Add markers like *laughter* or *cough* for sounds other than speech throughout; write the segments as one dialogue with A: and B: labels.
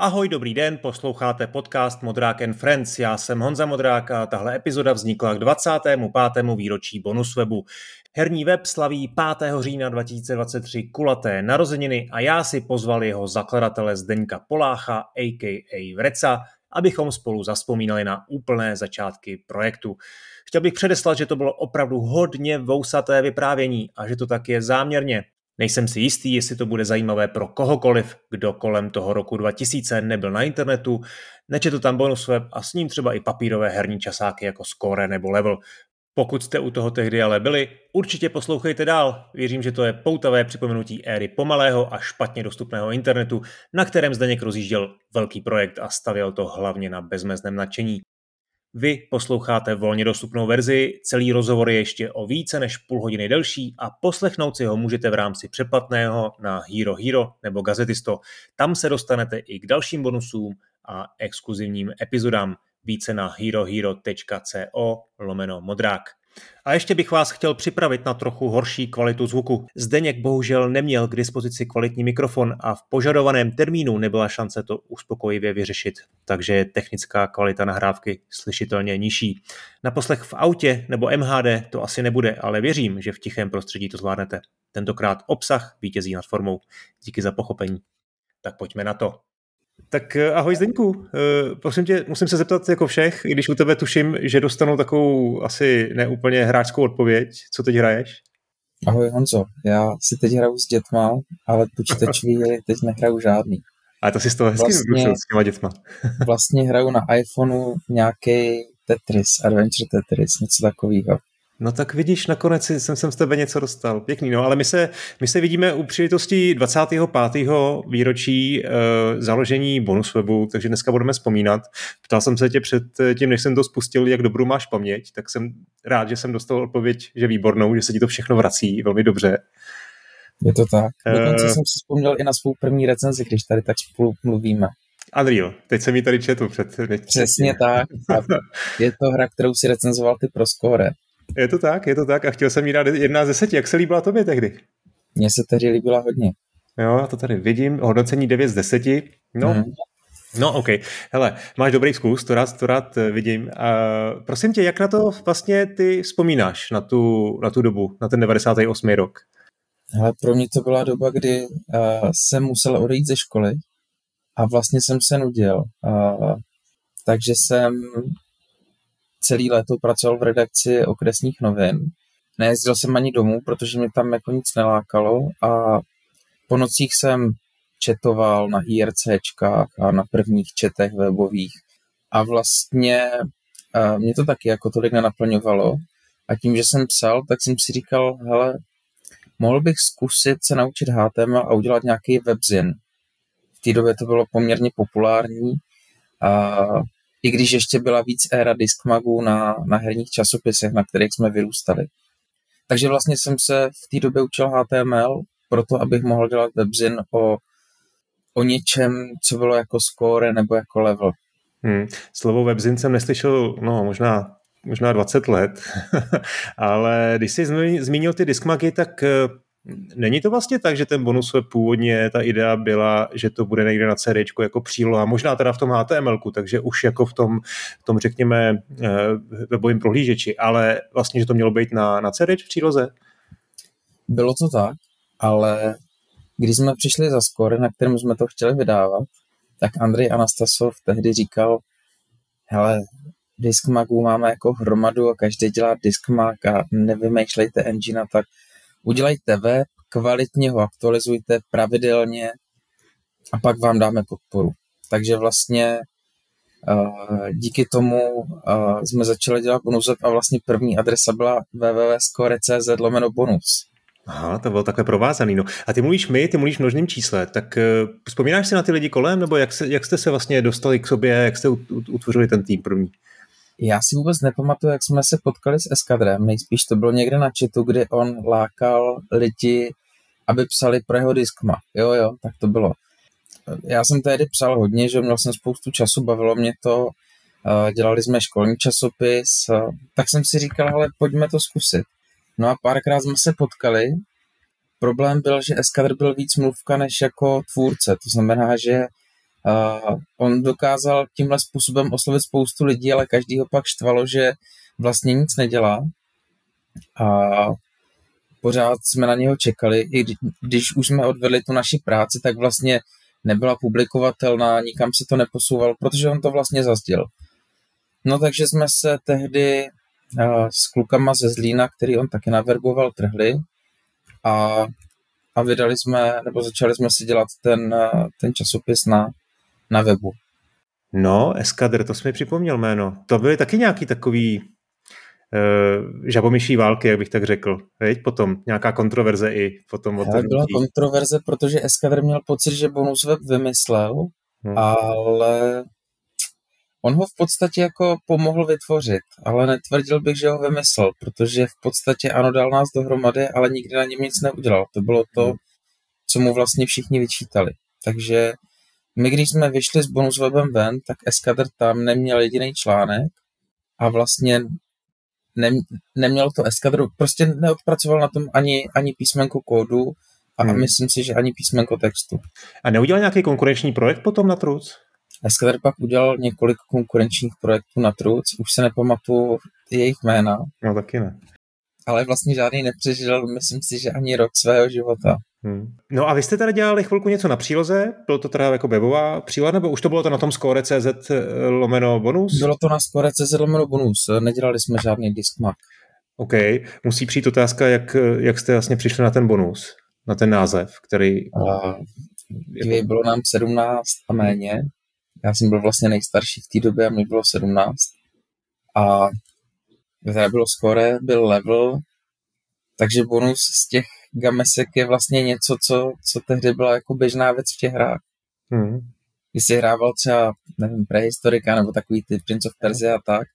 A: Ahoj, dobrý den, posloucháte podcast Modrák and Friends. Já jsem Honza Modrák a tahle epizoda vznikla k 25. výročí Bonuswebu. Herní web slaví 5. října 2023 kulaté narozeniny a já si pozval jeho zakladatele Zdeňka Polácha, a.k.a. Vreca, abychom spolu zaspomínali na úplné začátky projektu. Chtěl bych předeslat, že to bylo opravdu hodně vousaté vyprávění a že to tak je záměrně. Nejsem si jistý, jestli to bude zajímavé pro kohokoliv, kdo kolem toho roku 2000 nebyl na internetu, nečetl tam bonus web a s ním třeba i papírové herní časáky jako Score nebo Level. Pokud jste u toho tehdy ale byli, určitě poslouchejte dál. Věřím, že to je poutavé připomenutí éry pomalého a špatně dostupného internetu, na kterém Zdeněk rozjížděl velký projekt a stavěl to hlavně na bezmezném nadšení. Vy posloucháte volně dostupnou verzi, celý rozhovor je ještě o více než půl hodiny delší a poslechnout si ho můžete v rámci přeplatného na Hero Hero nebo Gazetisto. Tam se dostanete i k dalším bonusům a exkluzivním epizodám. Více na herohero.co lomeno modrák. A ještě bych vás chtěl připravit na trochu horší kvalitu zvuku. Zdeněk bohužel neměl k dispozici kvalitní mikrofon a v požadovaném termínu nebyla šance to uspokojivě vyřešit, takže je technická kvalita nahrávky slyšitelně nižší. Na poslech v autě nebo MHD to asi nebude, ale věřím, že v tichém prostředí to zvládnete. Tentokrát obsah vítězí nad formou. Díky za pochopení. Tak pojďme na to. Tak eh, ahoj Zdeňku, eh, prosím tě, musím se zeptat jako všech, i když u tebe tuším, že dostanu takovou asi neúplně hráčskou odpověď. Co teď hraješ?
B: Ahoj Honzo, já si teď hraju s dětma, ale počítačový teď nehraju žádný.
A: Ale to si z toho hezky vlastně, s těma dětma.
B: vlastně hraju na iPhoneu nějaký Tetris, Adventure Tetris, něco takového.
A: No tak vidíš, nakonec jsem jsem z tebe něco dostal. Pěkný, no, ale my se, my se vidíme u příležitosti 25. výročí e, založení bonuswebu, takže dneska budeme vzpomínat. Ptal jsem se tě před tím, než jsem to spustil, jak dobrou máš paměť, tak jsem rád, že jsem dostal odpověď, že výbornou, že se ti to všechno vrací velmi dobře.
B: Je to tak. Dokonce uh, jsem si vzpomněl i na svou první recenzi, když tady tak spolu mluvíme.
A: Unreal, teď jsem ji tady četl před...
B: Přesně tak. je to hra, kterou si recenzoval ty pro Score.
A: Je to tak, je to tak a chtěl jsem jí dát jedna z deseti. Jak se líbila tobě tehdy?
B: Mně se tehdy líbila hodně.
A: Jo, já to tady vidím. Hodnocení 9 z 10. No, mm. No, OK. Hele, máš dobrý zkus, to rád, to rád eh, vidím. Uh, prosím tě, jak na to vlastně ty vzpomínáš, na tu, na tu dobu, na ten 98. rok?
B: Hele, pro mě to byla doba, kdy uh, jsem musel odejít ze školy a vlastně jsem se nudil. Uh, takže jsem celý léto pracoval v redakci okresních novin. Nejezdil jsem ani domů, protože mě tam jako nic nelákalo a po nocích jsem četoval na IRCčkách a na prvních četech webových a vlastně mě to taky jako tolik nenaplňovalo a tím, že jsem psal, tak jsem si říkal, hele, mohl bych zkusit se naučit HTML a udělat nějaký webzin. V té době to bylo poměrně populární a i když ještě byla víc éra diskmagů na, na herních časopisech, na kterých jsme vyrůstali. Takže vlastně jsem se v té době učil HTML, proto abych mohl dělat webzin o, o něčem, co bylo jako score nebo jako level.
A: Hmm. Slovo webzin jsem neslyšel, no možná možná 20 let, *laughs* ale když jsi zmínil ty diskmagy, tak eh, Není to vlastně tak, že ten bonus web původně, ta idea byla, že to bude někde na CD jako příloha, možná teda v tom HTML, takže už jako v tom, v tom řekněme, eh, webovém prohlížeči, ale vlastně, že to mělo být na, na CD v příloze?
B: Bylo to tak, ale když jsme přišli za Score, na kterém jsme to chtěli vydávat, tak Andrej Anastasov tehdy říkal, hele, diskmagů máme jako hromadu a každý dělá diskmag a nevymýšlejte engine tak udělejte web, kvalitně ho aktualizujte pravidelně a pak vám dáme podporu. Takže vlastně uh, díky tomu uh, jsme začali dělat bonus a vlastně první adresa byla www.score.cz lomeno bonus.
A: Aha, to bylo takhle provázaný. No. A ty mluvíš my, ty mluvíš v množném čísle, tak uh, vzpomínáš si na ty lidi kolem, nebo jak, se, jak jste se vlastně dostali k sobě, jak jste utvořili ten tým první?
B: Já si vůbec nepamatuju, jak jsme se potkali s Eskadrem. Nejspíš to bylo někde na chatu, kdy on lákal lidi, aby psali pro jeho diskma. Jo, jo, tak to bylo. Já jsem tehdy psal hodně, že měl jsem spoustu času, bavilo mě to, dělali jsme školní časopis, tak jsem si říkal, ale pojďme to zkusit. No a párkrát jsme se potkali. Problém byl, že Eskadr byl víc mluvka než jako tvůrce. To znamená, že Uh, on dokázal tímhle způsobem oslovit spoustu lidí, ale každý ho pak štvalo, že vlastně nic nedělá. A pořád jsme na něho čekali, i když už jsme odvedli tu naši práci, tak vlastně nebyla publikovatelná, nikam se to neposouvalo, protože on to vlastně zazděl. No takže jsme se tehdy uh, s klukama ze Zlína, který on taky navergoval, trhli a, a vydali jsme, nebo začali jsme si dělat ten, uh, ten časopis na, na webu.
A: No, Eskadr, to jsi mi připomněl jméno. To byly taky nějaký takový uh, žabomyší války, jak bych tak řekl. Veď? Potom nějaká kontroverze i potom.
B: Ale byla kontroverze, protože Eskadr měl pocit, že bonus web vymyslel, hmm. ale on ho v podstatě jako pomohl vytvořit, ale netvrdil bych, že ho vymyslel, protože v podstatě ano, dal nás dohromady, ale nikdy na něm nic neudělal. To bylo to, hmm. co mu vlastně všichni vyčítali. Takže my, když jsme vyšli s bonus webem ven, tak Eskadr tam neměl jediný článek a vlastně ne, neměl to Eskadr, prostě neodpracoval na tom ani, ani písmenko kódu a hmm. myslím si, že ani písmenko textu.
A: A neudělal nějaký konkurenční projekt potom na Truc?
B: Eskadr pak udělal několik konkurenčních projektů na Truc, už se nepamatuju jejich jména.
A: No taky ne.
B: Ale vlastně žádný nepřežil, myslím si, že ani rok svého života.
A: Hmm. No a vy jste teda dělali chvilku něco na příloze? Bylo to teda jako webová příloha, nebo už to bylo to na tom score.cz eh, lomeno bonus?
B: Bylo to na score.cz lomeno bonus, nedělali jsme žádný diskmak.
A: OK, musí přijít otázka, jak, jak jste vlastně přišli na ten bonus, na ten název, který... A,
B: bylo nám 17 a méně, já jsem byl vlastně nejstarší v té době a mi bylo 17. A teda bylo score, byl level, takže bonus z těch gamesek je vlastně něco, co, co tehdy byla jako běžná věc v těch hrách. Hmm. Když jsi hrával třeba, nevím, prehistorika nebo takový ty Prince of Persia a tak,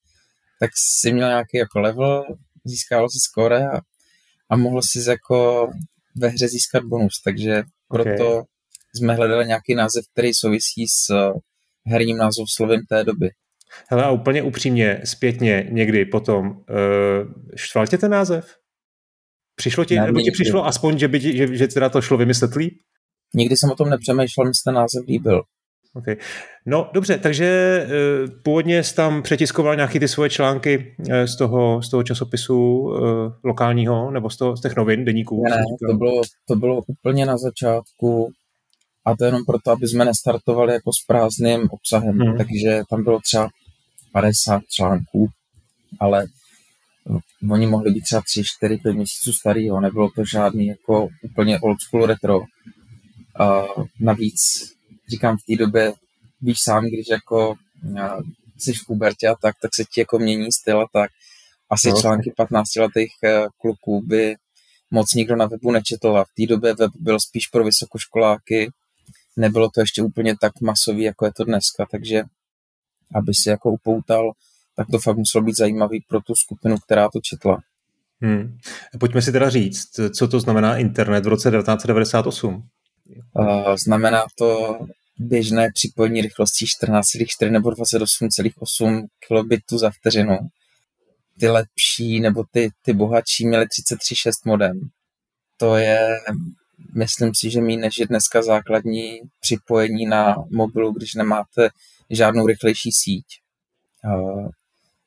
B: tak si měl nějaký jako level, získával si score a, a mohl si jako ve hře získat bonus, takže proto okay. jsme hledali nějaký název, který souvisí s herním slovem té doby.
A: Hele, a úplně upřímně, zpětně někdy potom, uh, štval tě ten název? Přišlo ti, ne, nebo ti přišlo aspoň, že, by ti, že, že teda to šlo vymyslet líp?
B: Nikdy jsem o tom nepřemýšlel, mi se ten název líbil.
A: Okay. No dobře, takže uh, původně jsi tam přetiskoval nějaké ty svoje články uh, z, toho, z toho časopisu uh, lokálního, nebo z, toho, z těch novin, deníků?
B: Ne, to bylo, to bylo úplně na začátku a to jenom proto, aby jsme nestartovali jako s prázdným obsahem, hmm. takže tam bylo třeba 50 článků, ale oni mohli být třeba 3, 4, 5 měsíců starý, jo. nebylo to žádný jako úplně old school retro. A navíc, říkám, v té době víš sám, když jako jsi v pubertě a tak, tak se ti jako mění styl a tak. Asi no. články 15 letých eh, kluků by moc nikdo na webu nečetl a v té době web byl spíš pro vysokoškoláky, nebylo to ještě úplně tak masový, jako je to dneska, takže aby si jako upoutal, tak to fakt muselo být zajímavý pro tu skupinu, která to četla.
A: Hmm. Pojďme si teda říct, co to znamená internet v roce 1998.
B: Uh, znamená to běžné připojení rychlostí 14,4 nebo 28,8 kilobitů za vteřinu. Ty lepší nebo ty, ty bohatší měly 33,6 modem. To je myslím si, že méně než je dneska základní připojení na mobilu, když nemáte žádnou rychlejší síť.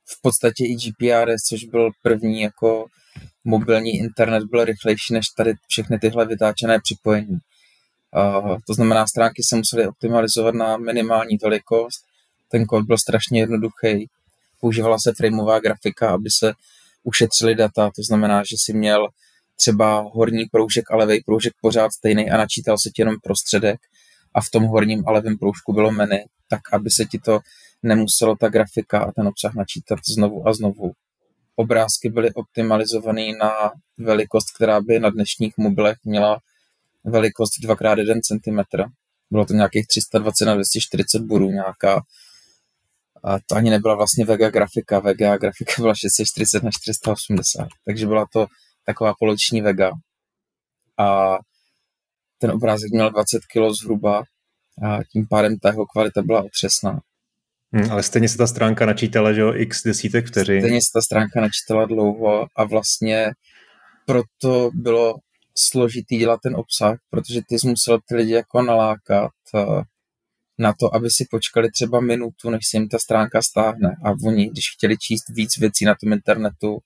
B: V podstatě i GPRS, což byl první jako mobilní internet, byl rychlejší než tady všechny tyhle vytáčené připojení. To znamená, stránky se musely optimalizovat na minimální velikost, ten kód byl strašně jednoduchý, používala se frameová grafika, aby se ušetřili data, to znamená, že si měl třeba horní proužek a levý proužek pořád stejný a načítal se ti jenom prostředek a v tom horním a levém proužku bylo menu, tak aby se ti to nemuselo ta grafika a ten obsah načítat znovu a znovu. Obrázky byly optimalizované na velikost, která by na dnešních mobilech měla velikost 2x1 cm. Bylo to nějakých 320 na 240 burů nějaká. A to ani nebyla vlastně VGA grafika. VGA grafika byla 640 na 480. Takže byla to taková poloční vega. A ten obrázek měl 20 kg zhruba a tím pádem ta jeho kvalita byla otřesná.
A: Hmm, ale stejně se ta stránka načítala, že jo, x desítek vteřin.
B: Stejně se ta stránka načítala dlouho a vlastně proto bylo složitý dělat ten obsah, protože ty jsi musel ty lidi jako nalákat na to, aby si počkali třeba minutu, než se jim ta stránka stáhne. A oni, když chtěli číst víc věcí na tom internetu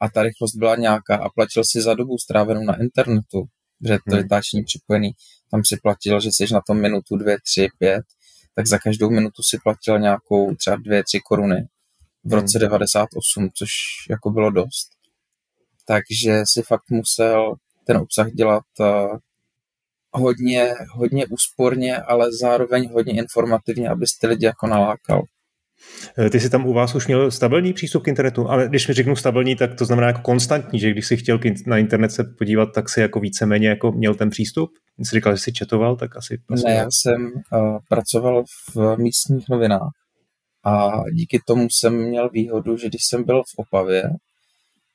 B: a ta rychlost byla nějaká a platil si za dobu strávenou na internetu, že to je hmm. připojený, tam si platil, že jsi na tom minutu, dvě, tři, pět, tak za každou minutu si platil nějakou třeba dvě, tři koruny v roce hmm. 98, což jako bylo dost. Takže si fakt musel ten obsah dělat uh, hodně, hodně úsporně, ale zároveň hodně informativně, abyste lidi jako nalákal.
A: Eh, ty jsi tam u vás už měl stabilní přístup k internetu, ale když mi řeknu stabilní, tak to znamená jako konstantní, že když si chtěl na internet se podívat, tak si jako víceméně jako měl ten přístup? Jsi říkal, že jsi četoval, tak asi...
B: Ne, já jsem uh, pracoval v místních novinách a díky tomu jsem měl výhodu, že když jsem byl v Opavě,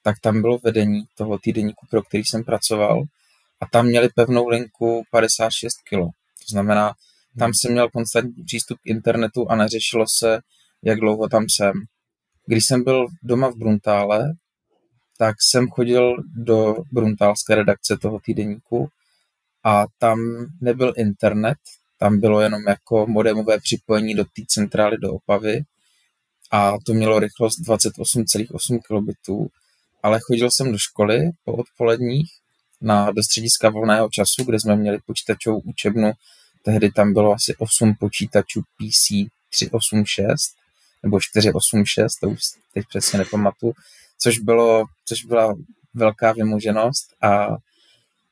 B: tak tam bylo vedení toho týdeníku, pro který jsem pracoval a tam měli pevnou linku 56 kg. To znamená, tam jsem měl konstantní přístup k internetu a neřešilo se, jak dlouho tam jsem. Když jsem byl doma v Bruntále, tak jsem chodil do bruntálské redakce toho týdeníku a tam nebyl internet, tam bylo jenom jako modemové připojení do té centrály do Opavy a to mělo rychlost 28,8 kilobitů, ale chodil jsem do školy po odpoledních na, do střediska volného času, kde jsme měli počítačovou učebnu. Tehdy tam bylo asi 8 počítačů PC 386 nebo 486, to už teď přesně nepamatuju, což, bylo, což byla velká vymoženost a,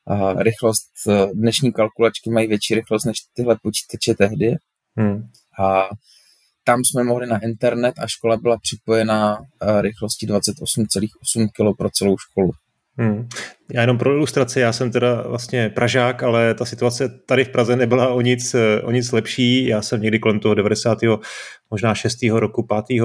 B: a rychlost, dnešní kalkulačky mají větší rychlost než tyhle počítače tehdy. Hmm. A tam jsme mohli na internet a škola byla připojena rychlostí 28,8 kg pro celou školu.
A: Hmm. Já jenom pro ilustraci, já jsem teda vlastně Pražák, ale ta situace tady v Praze nebyla o nic, o nic lepší. Já jsem někdy kolem toho 90. možná 6. roku, 5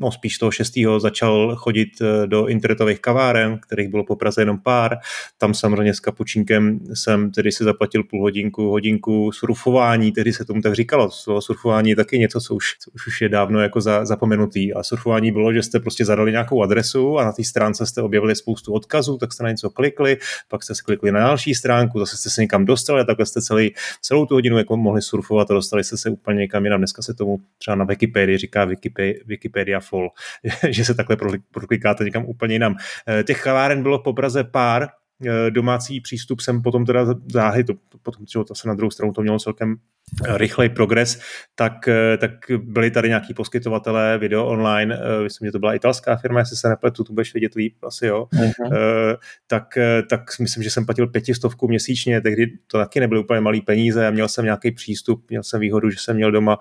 A: no spíš toho šestého začal chodit eh, do internetových kaváren, kterých bylo po Praze jenom pár. Tam samozřejmě s kapučínkem jsem tedy si zaplatil půl hodinku, hodinku surfování, tedy se tomu tak říkalo. Slovo surfování je taky něco, co už, co už je dávno jako za, zapomenutý. A surfování bylo, že jste prostě zadali nějakou adresu a na té stránce jste objevili spoustu odkazů, tak jste na něco klikli, pak jste se klikli na další stránku, zase jste se někam dostali a takhle jste celý, celou tu hodinu jako mohli surfovat a dostali jste se úplně někam jinam. Dneska se tomu třeba na Wikipedii říká Wikipedia, Full, *laughs* že se takhle proklikáte někam úplně jinam. Eh, těch kaváren bylo po Praze pár, domácí přístup jsem potom teda záhy, to, potom třeba to se na druhou stranu to mělo celkem rychlej progres, tak, eh, tak byli tady nějaký poskytovatelé video online, eh, myslím, že to byla italská firma, jestli se nepletu, tu budeš vidět líp, asi jo, uh-huh. tak, tak myslím, že jsem platil pětistovku měsíčně, tehdy to taky nebyly úplně malý peníze a měl jsem nějaký přístup, měl jsem výhodu, že jsem měl doma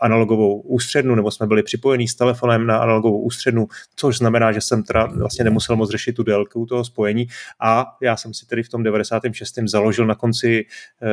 A: analogovou ústřednu, nebo jsme byli připojení s telefonem na analogovou ústřednu, což znamená, že jsem teda vlastně nemusel moc řešit tu délku toho spojení a já jsem si tedy v tom 96. založil na konci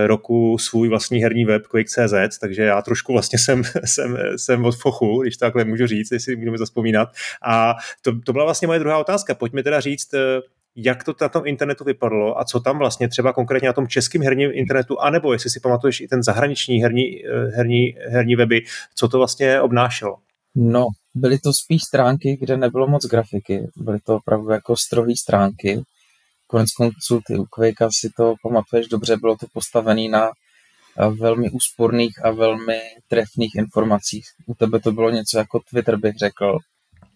A: roku svůj vlastní herní web Quick.cz, takže já trošku vlastně jsem, *laughs* jsem, jsem od fochu, když takhle můžu říct, jestli můžeme zaspomínat. A to, to byla vlastně moje druhá otázka. Pojďme teda říct, eh, jak to na tom internetu vypadalo a co tam vlastně třeba konkrétně na tom českém herním internetu, anebo jestli si pamatuješ i ten zahraniční herní, eh, herní, herní weby, co to vlastně obnášelo?
B: No, byly to spíš stránky, kde nebylo moc grafiky, byly to opravdu jako strohé stránky. Konec konců ty u Quakea si to pamatuješ dobře, bylo to postavené na velmi úsporných a velmi trefných informacích. U tebe to bylo něco jako Twitter, bych řekl.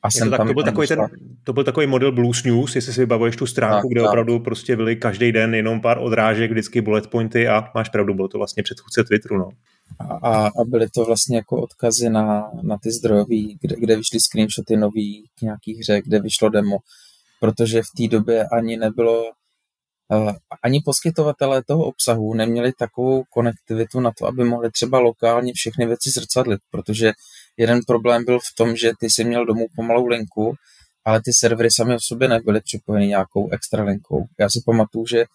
A: A jsem to, tak, tam to, byl takový ten, to byl takový model Blues News, jestli si vybavuješ tu stránku, tak, kde tak. opravdu prostě byly každý den jenom pár odrážek, vždycky bullet pointy a máš pravdu, bylo to vlastně předchůdce Twitteru. No.
B: A, a byly to vlastně jako odkazy na, na ty zdrojový, kde, kde vyšly screenshoty nový k nějakých hře, kde vyšlo demo, protože v té době ani nebylo ani poskytovatelé toho obsahu neměli takovou konektivitu na to, aby mohli třeba lokálně všechny věci zrcadlit, protože jeden problém byl v tom, že ty si měl domů pomalou linku, ale ty servery sami o sobě nebyly připojeny nějakou extra linkou. Já si pamatuju, že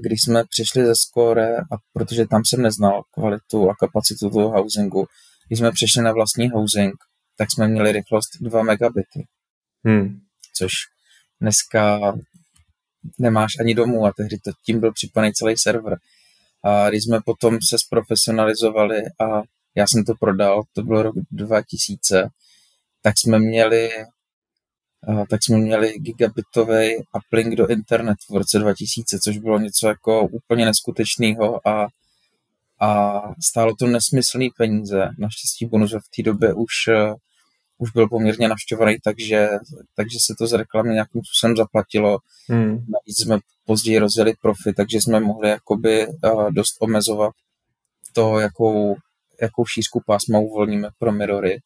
B: když jsme přišli ze Score, a protože tam jsem neznal kvalitu a kapacitu toho housingu, když jsme přišli na vlastní housing, tak jsme měli rychlost 2 megabity. Hmm. Což dneska nemáš ani domů a tehdy to tím byl připojený celý server. A když jsme potom se zprofesionalizovali a já jsem to prodal, to bylo rok 2000, tak jsme měli tak jsme měli gigabitový uplink do internetu v roce 2000, což bylo něco jako úplně neskutečného a, a stálo to nesmyslný peníze. Naštěstí bonus v té době už, už byl poměrně navštěvovaný, takže, takže se to z reklamy nějakým způsobem zaplatilo. Hmm. Navíc jsme později rozjeli profit, takže jsme mohli jakoby uh, dost omezovat to, jakou, jakou šířku pásma uvolníme pro mirory.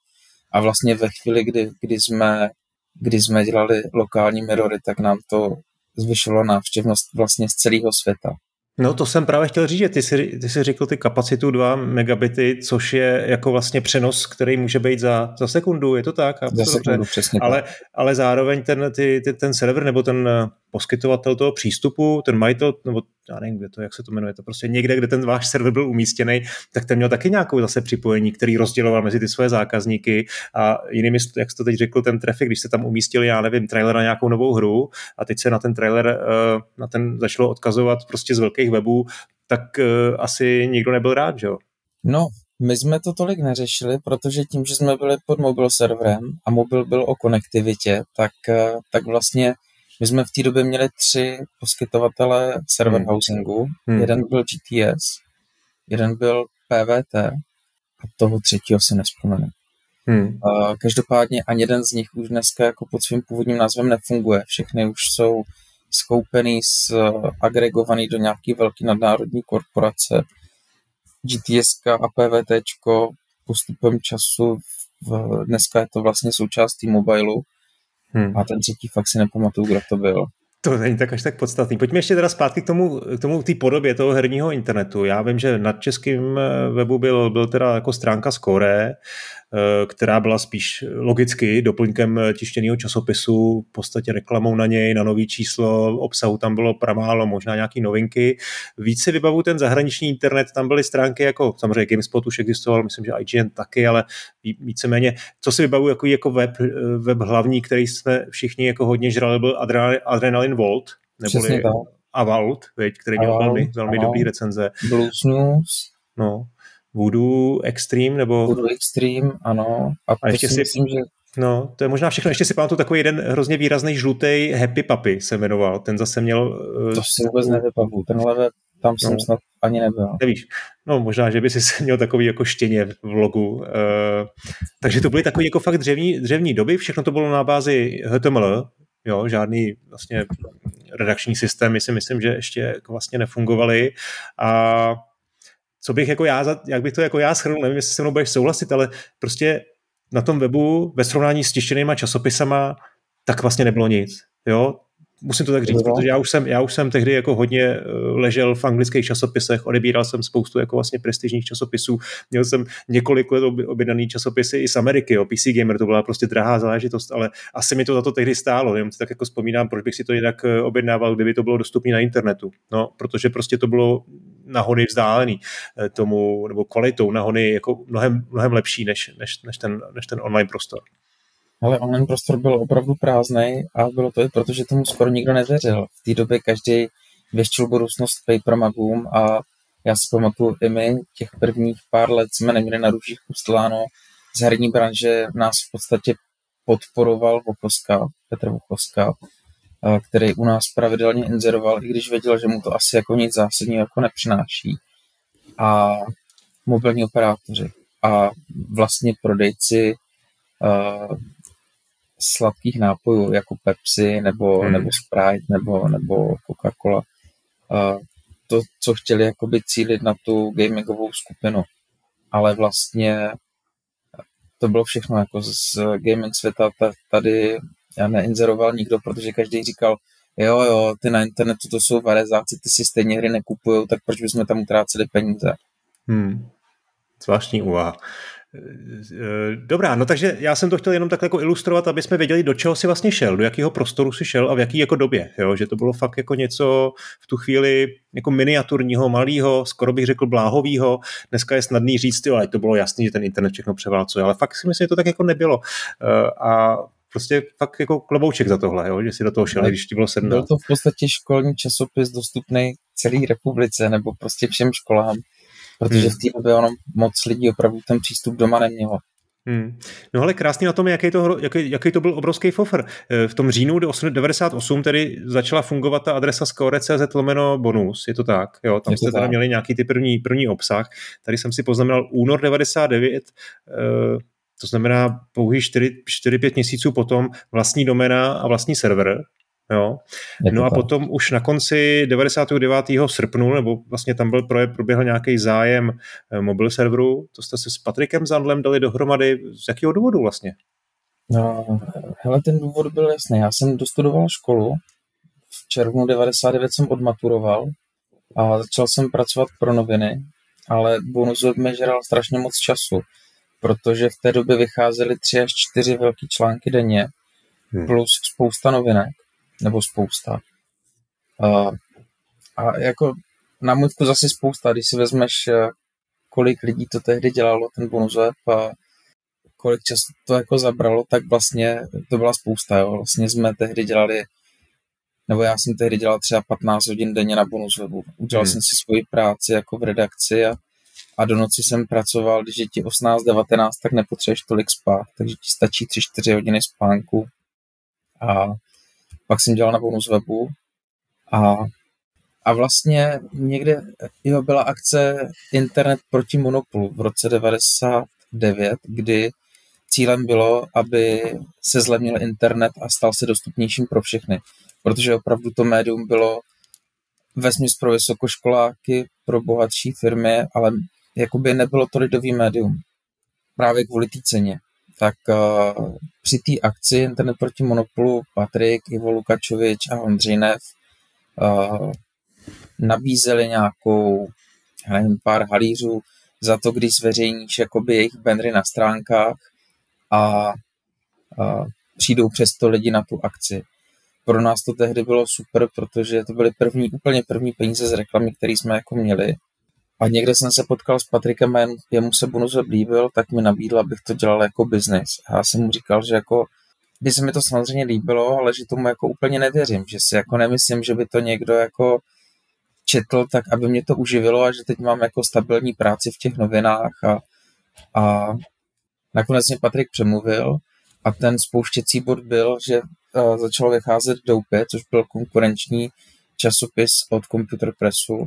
B: A vlastně ve chvíli, kdy, kdy, jsme, kdy jsme dělali lokální mirory, tak nám to zvyšovalo návštěvnost vlastně z celého světa.
A: No to jsem právě chtěl říct, že ty jsi, ty jsi řekl ty kapacitu 2 megabity, což je jako vlastně přenos, který může být za, za sekundu, je to tak?
B: Za sekundu, dobře. přesně
A: ale, tak. ale zároveň ten, ty, ty, ten server nebo ten poskytovatel toho přístupu, ten majitel, nebo já nevím, kde to, jak se to jmenuje, to prostě někde, kde ten váš server byl umístěný, tak ten měl taky nějakou zase připojení, který rozděloval mezi ty své zákazníky a jinými, jak jsi to teď řekl, ten trafik, když se tam umístili, já nevím, trailer na nějakou novou hru a teď se na ten trailer, eh, na ten začalo odkazovat prostě z velkých webů, tak eh, asi nikdo nebyl rád, že jo?
B: No, my jsme to tolik neřešili, protože tím, že jsme byli pod mobil serverem a mobil byl o konektivitě, tak, eh, tak vlastně my jsme v té době měli tři poskytovatele server hmm. housingu. Hmm. Jeden byl GTS, jeden byl PVT a toho třetího si nespomenu. Hmm. Každopádně ani jeden z nich už dneska jako pod svým původním názvem nefunguje. Všechny už jsou skoupený, agregovaný do nějaké velké nadnárodní korporace. GTS a PVT postupem času v, dneska je to vlastně součástí mobilu Hmm. A ten třetí fakt si nepamatuju, kdo to byl.
A: To není tak až tak podstatný. Pojďme ještě teda zpátky k tomu, k tomu té podobě toho herního internetu. Já vím, že na českém webu byl, byl teda jako stránka Score, Eh, která byla spíš logicky doplňkem tištěného časopisu, v podstatě reklamou na něj, na nový číslo, obsahu tam bylo pramálo, možná nějaké novinky. Víc si vybavu ten zahraniční internet, tam byly stránky jako, samozřejmě GameSpot už existoval, myslím, že IGN taky, ale víceméně, co si vybavu jako, jako web, eh, web hlavní, který jsme všichni jako hodně žrali, byl Adrenaline Vault, neboli Avalt, který měl velmi, velmi dobrý recenze.
B: Blues News.
A: No, Voodoo Extreme, nebo...
B: Voodoo Extreme, ano. A, a ještě si, myslím, že
A: No, to je možná všechno. Ještě si pamatuju takový jeden hrozně výrazný žlutý Happy Puppy se jmenoval. Ten zase měl...
B: To si vůbec nevypavu. Tenhle tam jsem no. snad ani nebyl.
A: Nevíš. No možná, že by si *laughs* měl takový jako štěně v vlogu. Uh, takže to byly takový jako fakt dřevní, dřevní doby. Všechno to bylo na bázi HTML. Jo, žádný vlastně redakční systém, si myslím, že ještě jako vlastně nefungovaly. A co bych jako já, jak bych to jako já schrnul, nevím, jestli se mnou budeš souhlasit, ale prostě na tom webu ve srovnání s tištěnýma časopisama tak vlastně nebylo nic. Jo? Musím to tak říct, protože já už jsem, já už jsem tehdy jako hodně eh, ležel v anglických časopisech, odebíral jsem spoustu jako vlastně prestižních časopisů, měl jsem několik let objednaný časopisy i z Ameriky, jo. PC Gamer to byla prostě drahá záležitost, ale asi mi to za to tehdy stálo, jenom si tak jako vzpomínám, proč bych si to jinak eh, objednával, kdyby to bylo dostupné na internetu, no, protože prostě to bylo nahony vzdálený eh, tomu, nebo kvalitou nahony jako mnohem, mnohem lepší než, než, než, ten, než ten online prostor.
B: Ale online prostor byl opravdu prázdný a bylo to i proto, že tomu skoro nikdo nevěřil. V té době každý věštil budoucnost paper magům a já si pamatuju i my těch prvních pár let jsme neměli na růžích ustláno. Z herní branže nás v podstatě podporoval Vokoska, Petr Vokoska, který u nás pravidelně inzeroval, i když věděl, že mu to asi jako nic zásadního jako nepřináší. A mobilní operátoři a vlastně prodejci sladkých nápojů jako Pepsi nebo, hmm. nebo Sprite nebo, nebo Coca-Cola. Uh, to, co chtěli jakoby cílit na tu gamingovou skupinu. Ale vlastně to bylo všechno jako z gaming světa. Tady já neinzeroval nikdo, protože každý říkal, jo, jo, ty na internetu to jsou varezáci, ty si stejně hry nekupují, tak proč bychom tam utráceli peníze?
A: Hmm. Zvláštní úvaha. Dobrá, no takže já jsem to chtěl jenom tak jako ilustrovat, aby jsme věděli, do čeho si vlastně šel, do jakého prostoru si šel a v jaký jako době, jo? že to bylo fakt jako něco v tu chvíli jako miniaturního, malého, skoro bych řekl bláhového. Dneska je snadný říct, jo, ale to bylo jasný, že ten internet všechno převálcuje, ale fakt si myslím, že to tak jako nebylo. A prostě fakt jako klobouček za tohle, jo, že si do toho šel, když ti bylo sedm.
B: Byl to v podstatě školní časopis dostupný celé republice nebo prostě všem školám, protože hmm. v té době ono moc lidí opravdu ten přístup doma nemělo.
A: Hmm. No ale krásný na tom, jaký to, jaký, jaký to byl obrovský fofer. Eh, v tom říjnu 98 tedy začala fungovat ta adresa score.cz lomeno bonus, je to tak? Jo, tam je jste teda měli nějaký ty první, první obsah. Tady jsem si poznamenal únor 99, eh, to znamená pouhý 4-5 měsíců potom vlastní domena a vlastní server. Jo. No a potom už na konci 99. srpnu, nebo vlastně tam byl projekt, proběhl nějaký zájem eh, mobil serveru, to jste se s Patrikem Zandlem dali dohromady. Z jakého důvodu vlastně?
B: No, hele, ten důvod byl jasný. Já jsem dostudoval školu, v červnu 99 jsem odmaturoval a začal jsem pracovat pro noviny, ale bonus mi žral strašně moc času, protože v té době vycházely tři až čtyři velké články denně, hmm. plus spousta novinek nebo spousta. A, a jako na můj vkus zase spousta, když si vezmeš, eh, kolik lidí to tehdy dělalo, ten bonus web a kolik času to jako zabralo, tak vlastně to byla spousta, jo. Vlastně jsme tehdy dělali, nebo já jsem tehdy dělal třeba 15 hodin denně na bonus webu. Udělal hmm. jsem si svoji práci jako v redakci a, a do noci jsem pracoval, když je ti 18-19, tak nepotřebuješ tolik spát, takže ti stačí 3-4 hodiny spánku a pak jsem dělal na bonus webu a, a vlastně někde jo, byla akce Internet proti monopolu v roce 99, kdy cílem bylo, aby se zlevnil internet a stal se dostupnějším pro všechny. Protože opravdu to médium bylo vesměs pro vysokoškoláky, pro bohatší firmy, ale jakoby nebylo to lidový médium. Právě kvůli té ceně tak uh, při té akci Internet proti monopolu Patrik, Ivo Lukačovič a Ondřej Nev uh, nabízeli nějakou, nevím, pár halířů za to, když zveřejníš jakoby jejich bandry na stránkách a uh, přijdou přesto lidi na tu akci. Pro nás to tehdy bylo super, protože to byly první, úplně první peníze z reklamy, které jsme jako měli a někde jsem se potkal s Patrikem a jemu se bonus líbil, tak mi nabídl, abych to dělal jako biznis. A já jsem mu říkal, že jako by se mi to samozřejmě líbilo, ale že tomu jako úplně nevěřím, že si jako nemyslím, že by to někdo jako četl, tak aby mě to uživilo a že teď mám jako stabilní práci v těch novinách a, a nakonec mě Patrik přemluvil a ten spouštěcí bod byl, že uh, začalo vycházet Doupě, což byl konkurenční časopis od Computer Pressu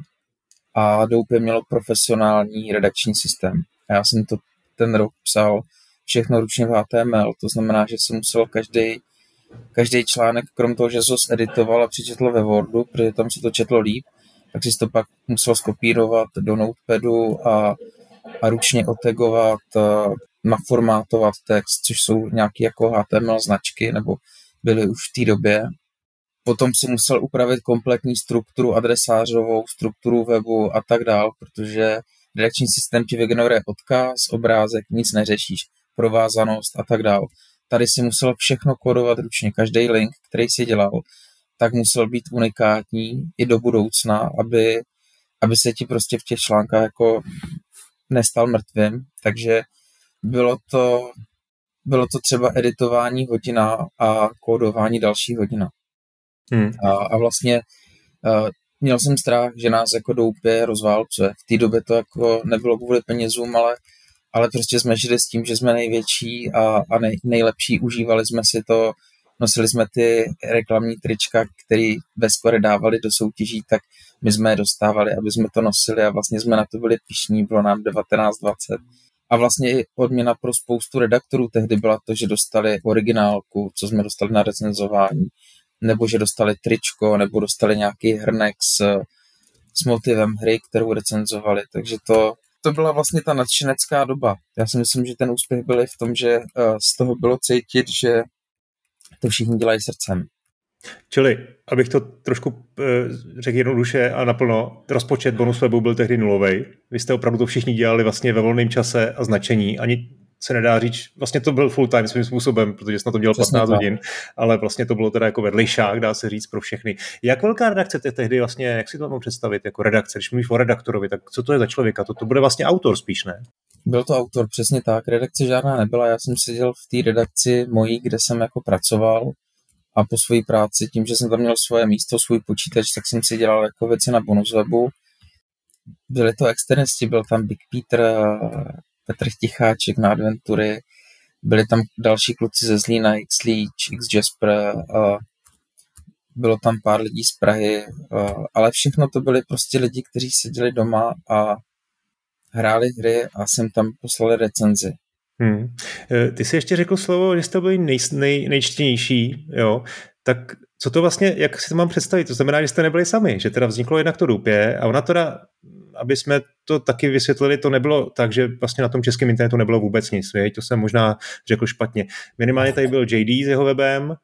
B: a Doupě mělo profesionální redakční systém. A já jsem to ten rok psal všechno ručně v HTML, to znamená, že jsem musel každý každý článek, krom toho, že se editoval a přečetl ve Wordu, protože tam se to četlo líp, tak si to pak musel skopírovat do notepadu a, a ručně otagovat, naformátovat text, což jsou nějaké jako HTML značky, nebo byly už v té době. Potom si musel upravit kompletní strukturu adresářovou, strukturu webu a tak dál, protože redakční systém ti vygeneruje odkaz, obrázek, nic neřešíš, provázanost a tak dál. Tady si musel všechno kodovat ručně, každý link, který si dělal, tak musel být unikátní i do budoucna, aby, aby se ti prostě v těch článkách jako nestal mrtvým. Takže bylo to, bylo to třeba editování hodina a kódování další hodina. Hmm. A, a vlastně uh, měl jsem strach, že nás jako doupě rozválcuje. V té době to jako nebylo kvůli penězům, ale, ale prostě jsme žili s tím, že jsme největší a, a nej, nejlepší. Užívali jsme si to, nosili jsme ty reklamní trička, které ve skore dávali do soutěží, tak my jsme je dostávali, aby jsme to nosili a vlastně jsme na to byli pišní, bylo nám 19-20. A vlastně i odměna pro spoustu redaktorů tehdy byla to, že dostali originálku, co jsme dostali na recenzování nebo že dostali tričko, nebo dostali nějaký hrnek s, s motivem hry, kterou recenzovali. Takže to, to byla vlastně ta nadšenecká doba. Já si myslím, že ten úspěch byl v tom, že uh, z toho bylo cítit, že to všichni dělají srdcem.
A: Čili, abych to trošku uh, řekl jednoduše a naplno, rozpočet bonus webu byl tehdy nulový. Vy jste opravdu to všichni dělali vlastně ve volném čase a značení. Ani se nedá říct, vlastně to byl full time svým způsobem, protože jsem na to dělal Přesně 15 tak. hodin, ale vlastně to bylo teda jako vedlejšák, dá se říct pro všechny. Jak velká redakce te tehdy vlastně, jak si to mám představit jako redakce, když mluvíš o redaktorovi, tak co to je za člověka? To, to bude vlastně autor spíš, ne?
B: Byl to autor, přesně tak. Redakce žádná nebyla, já jsem seděl v té redakci mojí, kde jsem jako pracoval a po své práci, tím, že jsem tam měl svoje místo, svůj počítač, tak jsem si dělal jako věci na bonus webu. Byli to externisti, byl tam Big Peter, Petr Ticháček na adventury, byli tam další kluci ze Zlína, X Leech, X Jasper, a bylo tam pár lidí z Prahy, ale všechno to byli prostě lidi, kteří seděli doma a hráli hry a jsem tam poslali recenzi.
A: Hmm. E, ty jsi ještě řekl slovo, že jste byli nej, nej, nejčtěnější, jo? Tak co to vlastně, jak si to mám představit? To znamená, že jste nebyli sami, že teda vzniklo jednak to Dupě a ona teda, aby jsme to taky vysvětlili, to nebylo tak, že vlastně na tom českém internetu nebylo vůbec nic, věď? to jsem možná řekl špatně. Minimálně tady byl JD s jeho webem.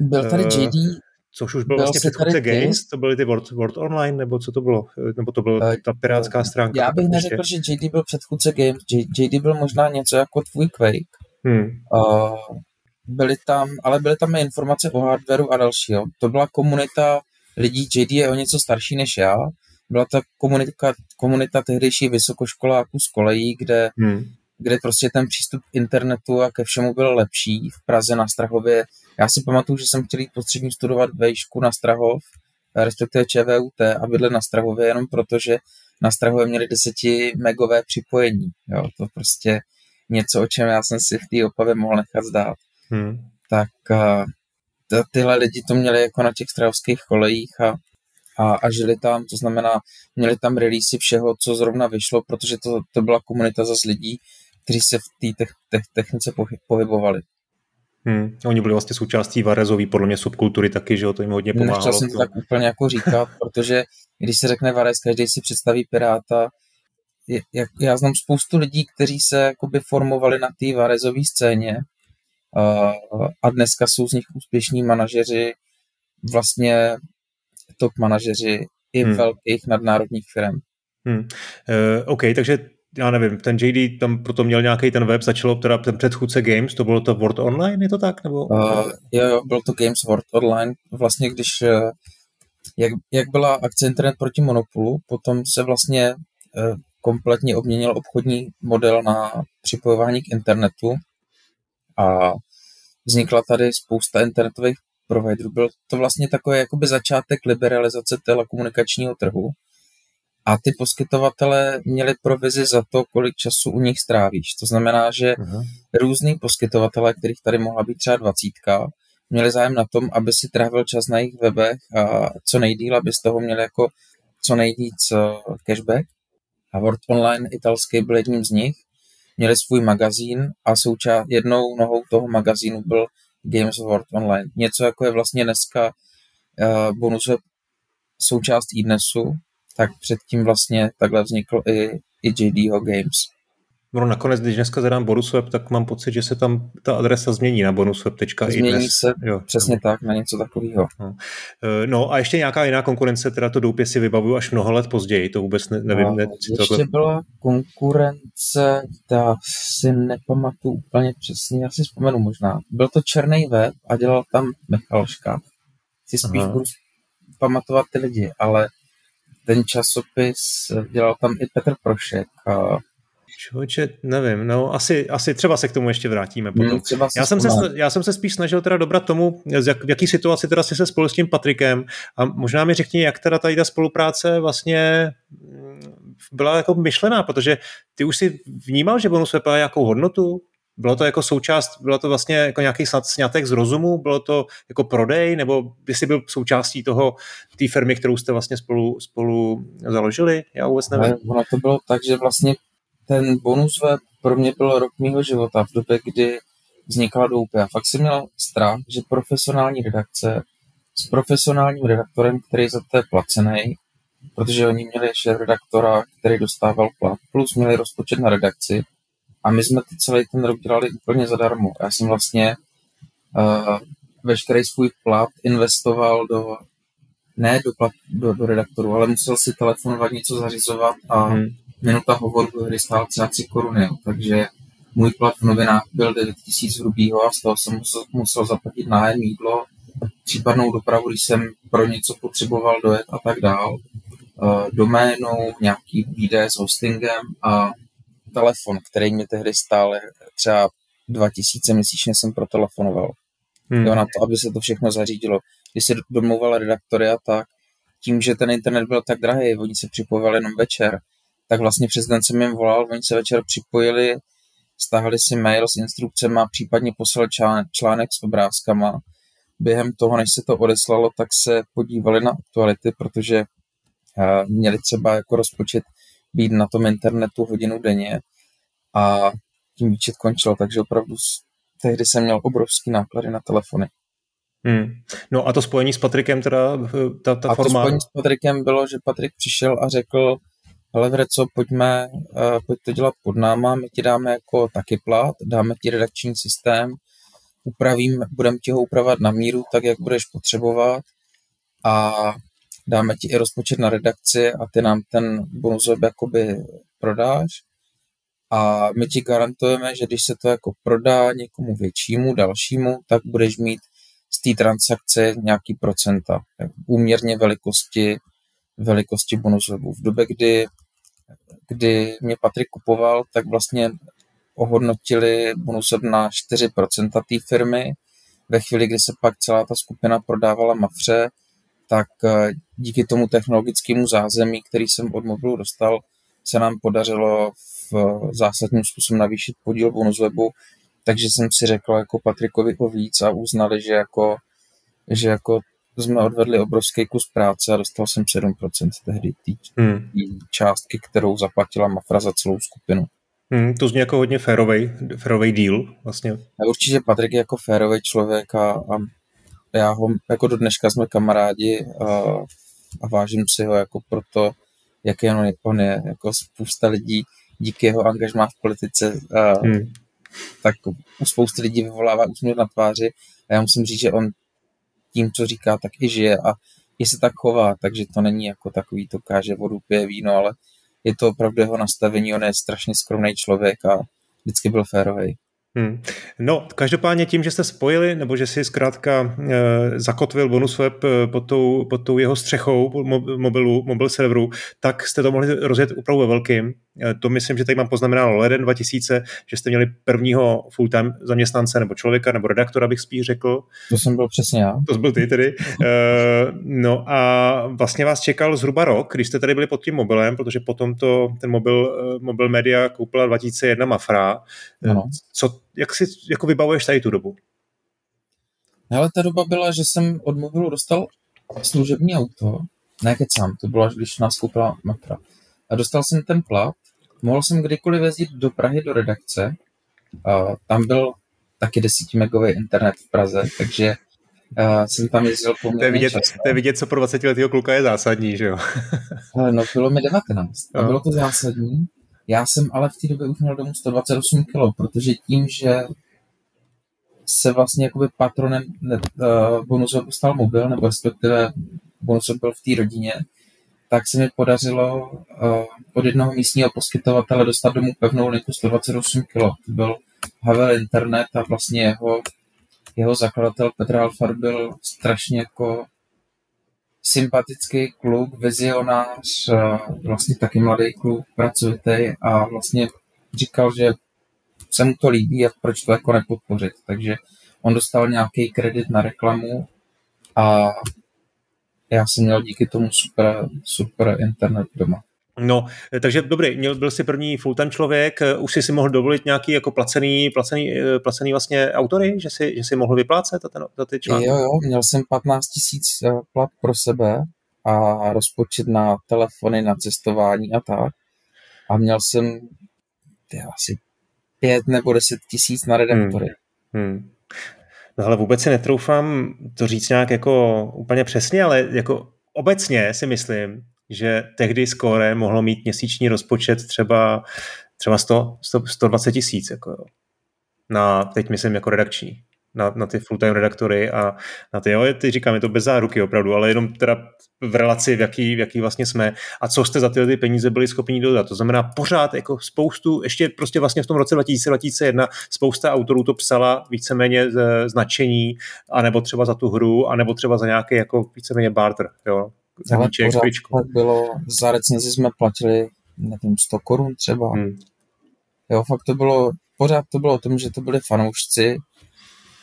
B: Byl tady JD,
A: což už byl, byl vlastně předchůdce Games, to byly ty World, World Online, nebo co to bylo? Nebo to byla uh, ta pirátská stránka?
B: Já bych neřekl, že JD byl předchůdce Games, JD byl možná něco jako tvůj Quake. Hmm. Uh, byly tam, ale byly tam i informace o hardwareu a dalšího. To byla komunita lidí, JD je o něco starší než já, byla ta komunita, komunita tehdejší vysokoškoláků z kolejí, kde, hmm. kde prostě ten přístup k internetu a ke všemu byl lepší. V Praze na Strahově já si pamatuju, že jsem chtěl jít postřední studovat vejšku na Strahov, respektive ČVUT a bydlet na Strahově jenom proto, že na Strahově měli 10 megové připojení. Jo, to prostě něco, o čem já jsem si v té opavě mohl nechat zdát. Hmm. Tak uh, tyhle lidi to měli jako na těch strahovských kolejích a, a, a žili tam, to znamená, měli tam releasy všeho, co zrovna vyšlo, protože to, to byla komunita zase lidí, kteří se v té te- te- technice pohybovali.
A: Hmm. Oni byli vlastně součástí Varezový, podle mě subkultury taky, že to jim hodně pomáhalo.
B: Nechtěl jsem to tak úplně jako říkat, *laughs* protože když se řekne Varez, každý si představí Piráta. Jak, já znám spoustu lidí, kteří se jakoby formovali na té Varezové scéně a, a dneska jsou z nich úspěšní manažeři, vlastně top manažeři i hmm. velkých nadnárodních firm.
A: Hmm. Uh, OK, takže já nevím, ten JD tam proto měl nějaký ten web, začalo teda ten předchůdce Games, to bylo to World Online, je to tak? Nebo?
B: Uh, jo, jo, byl to Games World Online, vlastně když, uh, jak, jak byla akce Internet proti monopolu, potom se vlastně uh, kompletně obměnil obchodní model na připojování k internetu a vznikla tady spousta internetových providerů. Byl to vlastně takový jakoby začátek liberalizace telekomunikačního trhu, a ty poskytovatele měli provizi za to, kolik času u nich strávíš. To znamená, že uh-huh. různý poskytovatele, kterých tady mohla být třeba dvacítka, měli zájem na tom, aby si trávil čas na jejich webech a co nejdíl, aby z toho měli jako co nejvíc uh, cashback. A Word Online italský byl jedním z nich. Měli svůj magazín a součást jednou nohou toho magazínu byl Games World Online. Něco jako je vlastně dneska uh, bonusové součást e-dnesu, tak předtím vlastně takhle vznikl i, i JDho Games.
A: No nakonec, když dneska zadám bonusweb, tak mám pocit, že se tam ta adresa změní na bonusweb.i
B: Změní se jo, přesně no. tak, na něco takového.
A: No. E, no a ještě nějaká jiná konkurence, teda to doupě si vybavuju až mnoho let později, to vůbec ne, nevím. Ne,
B: ještě tohle... byla konkurence, ta si nepamatuju úplně přesně, já si vzpomenu možná. Byl to černý web a dělal tam Michalška. Si spíš Aha. budu pamatovat ty lidi, ale ten časopis dělal tam i Petr Prošek. A...
A: Člověče, nevím, no asi, asi třeba se k tomu ještě vrátíme potom. Hmm, třeba já, jsem se, já jsem se spíš snažil teda dobrat tomu, jak, v jaký situaci teda jsi se spolu s tím Patrikem a možná mi řekni, jak teda tady ta spolupráce vlastně mm, byla jako myšlená, protože ty už si vnímal, že bonus má nějakou hodnotu? Bylo to jako součást, bylo to vlastně jako nějaký snětek z rozumu, bylo to jako prodej, nebo jestli byl součástí toho, té firmy, kterou jste vlastně spolu, spolu založili? Já vůbec nevím.
B: Ne, ono to bylo tak, že vlastně ten bonus web pro mě byl rok mého života v době, kdy vznikla doupě. A fakt jsem měl strach, že profesionální redakce s profesionálním redaktorem, který za to je placený, protože oni měli ještě redaktora, který dostával plat, plus měli rozpočet na redakci, a my jsme to celý ten rok dělali úplně zadarmo. Já jsem vlastně uh, veškerý svůj plat investoval do, ne do, plat, do, do redaktoru, ale musel si telefonovat, něco zařizovat a hmm. Minuta hovoru hry stál třeba 3 koruny. Takže můj plat v novinách byl 9 tisíc hrubýho a z toho jsem musel, musel zaplatit nájem jídlo, případnou dopravu, když jsem pro něco potřeboval dojet a tak dál. Uh, doménou, nějaký výdaje s hostingem a telefon, který mě tehdy stál třeba 2000 měsíčně jsem protelefonoval. Hmm. Jo, na to, aby se to všechno zařídilo. Když se domlouval redaktory a tak, tím, že ten internet byl tak drahý, oni se připojovali jenom večer, tak vlastně přes den jsem jim volal, oni se večer připojili stáhli si mail s instrukcemi případně poslali článek s obrázkama. Během toho, než se to odeslalo, tak se podívali na aktuality, protože uh, měli třeba jako rozpočet být na tom internetu hodinu denně a tím výčet končil, takže opravdu tehdy jsem měl obrovský náklady na telefony.
A: Hmm. No a to spojení s Patrikem, teda ta, ta
B: a
A: forma...
B: to spojení s Patrikem bylo, že Patrik přišel a řekl, hele co, pojďme, uh, pojď to dělat pod náma, my ti dáme jako taky plat, dáme ti redakční systém, upravím, budeme ti ho upravovat na míru, tak jak budeš potřebovat a dáme ti i rozpočet na redakci a ty nám ten bonus jakoby prodáš. A my ti garantujeme, že když se to jako prodá někomu většímu, dalšímu, tak budeš mít z té transakce nějaký procenta, úměrně velikosti, velikosti bonus. V době, kdy, kdy mě Patrik kupoval, tak vlastně ohodnotili bonus na 4% té firmy. Ve chvíli, kdy se pak celá ta skupina prodávala Mafře, tak eh, díky tomu technologickému zázemí, který jsem od mobilu dostal, se nám podařilo v zásadním způsobem navýšit podíl bonus webu, takže jsem si řekl jako Patrikovi o víc a uznali, že jako, že jako jsme odvedli obrovský kus práce a dostal jsem 7% tehdy té hmm. částky, kterou zaplatila Mafra za celou skupinu.
A: Hmm, to zní jako hodně férovej, férovej deal vlastně.
B: A určitě Patrik je jako férový člověk a, a já ho, jako do dneška jsme kamarádi a, a vážím si ho jako proto, jaký on je, on je. Jako spousta lidí díky jeho angažmá v politice a, hmm. tak u spousty lidí vyvolává úsměv na tváři a já musím říct, že on tím, co říká, tak i žije a i se tak chová, takže to není jako takový, to káže vodu, pije víno, ale je to opravdu jeho nastavení, on je strašně skromný člověk a vždycky byl férový.
A: Hmm. No, každopádně tím, že jste spojili, nebo že si zkrátka e, zakotvil bonus web eh, pod tou, pod tou jeho střechou mobilu, mobil serveru, tak jste to mohli rozjet opravdu ve velkým. E, to myslím, že tady mám poznamenáno leden 2000, že jste měli prvního full-time zaměstnance nebo člověka nebo redaktora, bych spíš řekl.
B: To jsem byl přesně já.
A: To byl ty tedy. e, no a vlastně vás čekal zhruba rok, když jste tady byli pod tím mobilem, protože potom to ten mobil, mobil media koupila 2001 Mafra. Ano. Co jak si jako vybavuješ tady tu dobu?
B: Ale ta doba byla, že jsem od mobilu dostal služební auto, ne kecám, to bylo, když nás koupila Matra. A dostal jsem ten plat, mohl jsem kdykoliv jezdit do Prahy do redakce, a tam byl taky 10 megový internet v Praze, takže uh, jsem tam jezdil poměrně
A: to je, vidět,
B: často.
A: to je vidět, co pro 20 letého kluka je zásadní, že jo? *laughs*
B: ale no, bylo mi 19 a bylo to zásadní. Já jsem ale v té době už měl domů 128 kg, protože tím, že se vlastně jakoby patronem uh, bonusu stal mobil, nebo respektive bonus byl v té rodině, tak se mi podařilo uh, od jednoho místního poskytovatele dostat domů pevnou linku 128 kg. To byl Havel Internet a vlastně jeho, jeho zakladatel Petr Alfar byl strašně jako sympatický kluk, vizionář, vlastně taky mladý kluk, pracovitý a vlastně říkal, že se mu to líbí a proč to jako nepodpořit. Takže on dostal nějaký kredit na reklamu a já jsem měl díky tomu super, super internet doma.
A: No, takže dobrý, měl, byl jsi první full-time člověk, už jsi si mohl dovolit nějaký jako placený, placený, placený vlastně autory, že si, že si mohl vyplácet za, ten, za ty články?
B: Jo, jo, měl jsem 15 tisíc eh, plat pro sebe a rozpočet na telefony, na cestování a tak. A měl jsem ty, asi pět nebo deset tisíc na redaktory. Hmm. Hmm.
A: No ale vůbec si netroufám to říct nějak jako úplně přesně, ale jako obecně si myslím, že tehdy Score mohlo mít měsíční rozpočet třeba, třeba 100, 100, 120 tisíc. Jako, na, teď myslím jako redakční na, na ty full-time redaktory a na ty, jo, ty říkám, je to bez záruky opravdu, ale jenom teda v relaci, v jaký, v jaký vlastně jsme a co jste za tyhle ty peníze byli schopni dodat. To znamená pořád jako spoustu, ještě prostě vlastně v tom roce 2000-2001 spousta autorů to psala víceméně z značení, anebo třeba za tu hru, anebo třeba za nějaký jako víceméně barter, jo.
B: Ale pořád tak bylo, za recenzi jsme platili, nevím, 100 korun třeba. Hmm. Jo, fakt to bylo, pořád to bylo o tom, že to byli fanoušci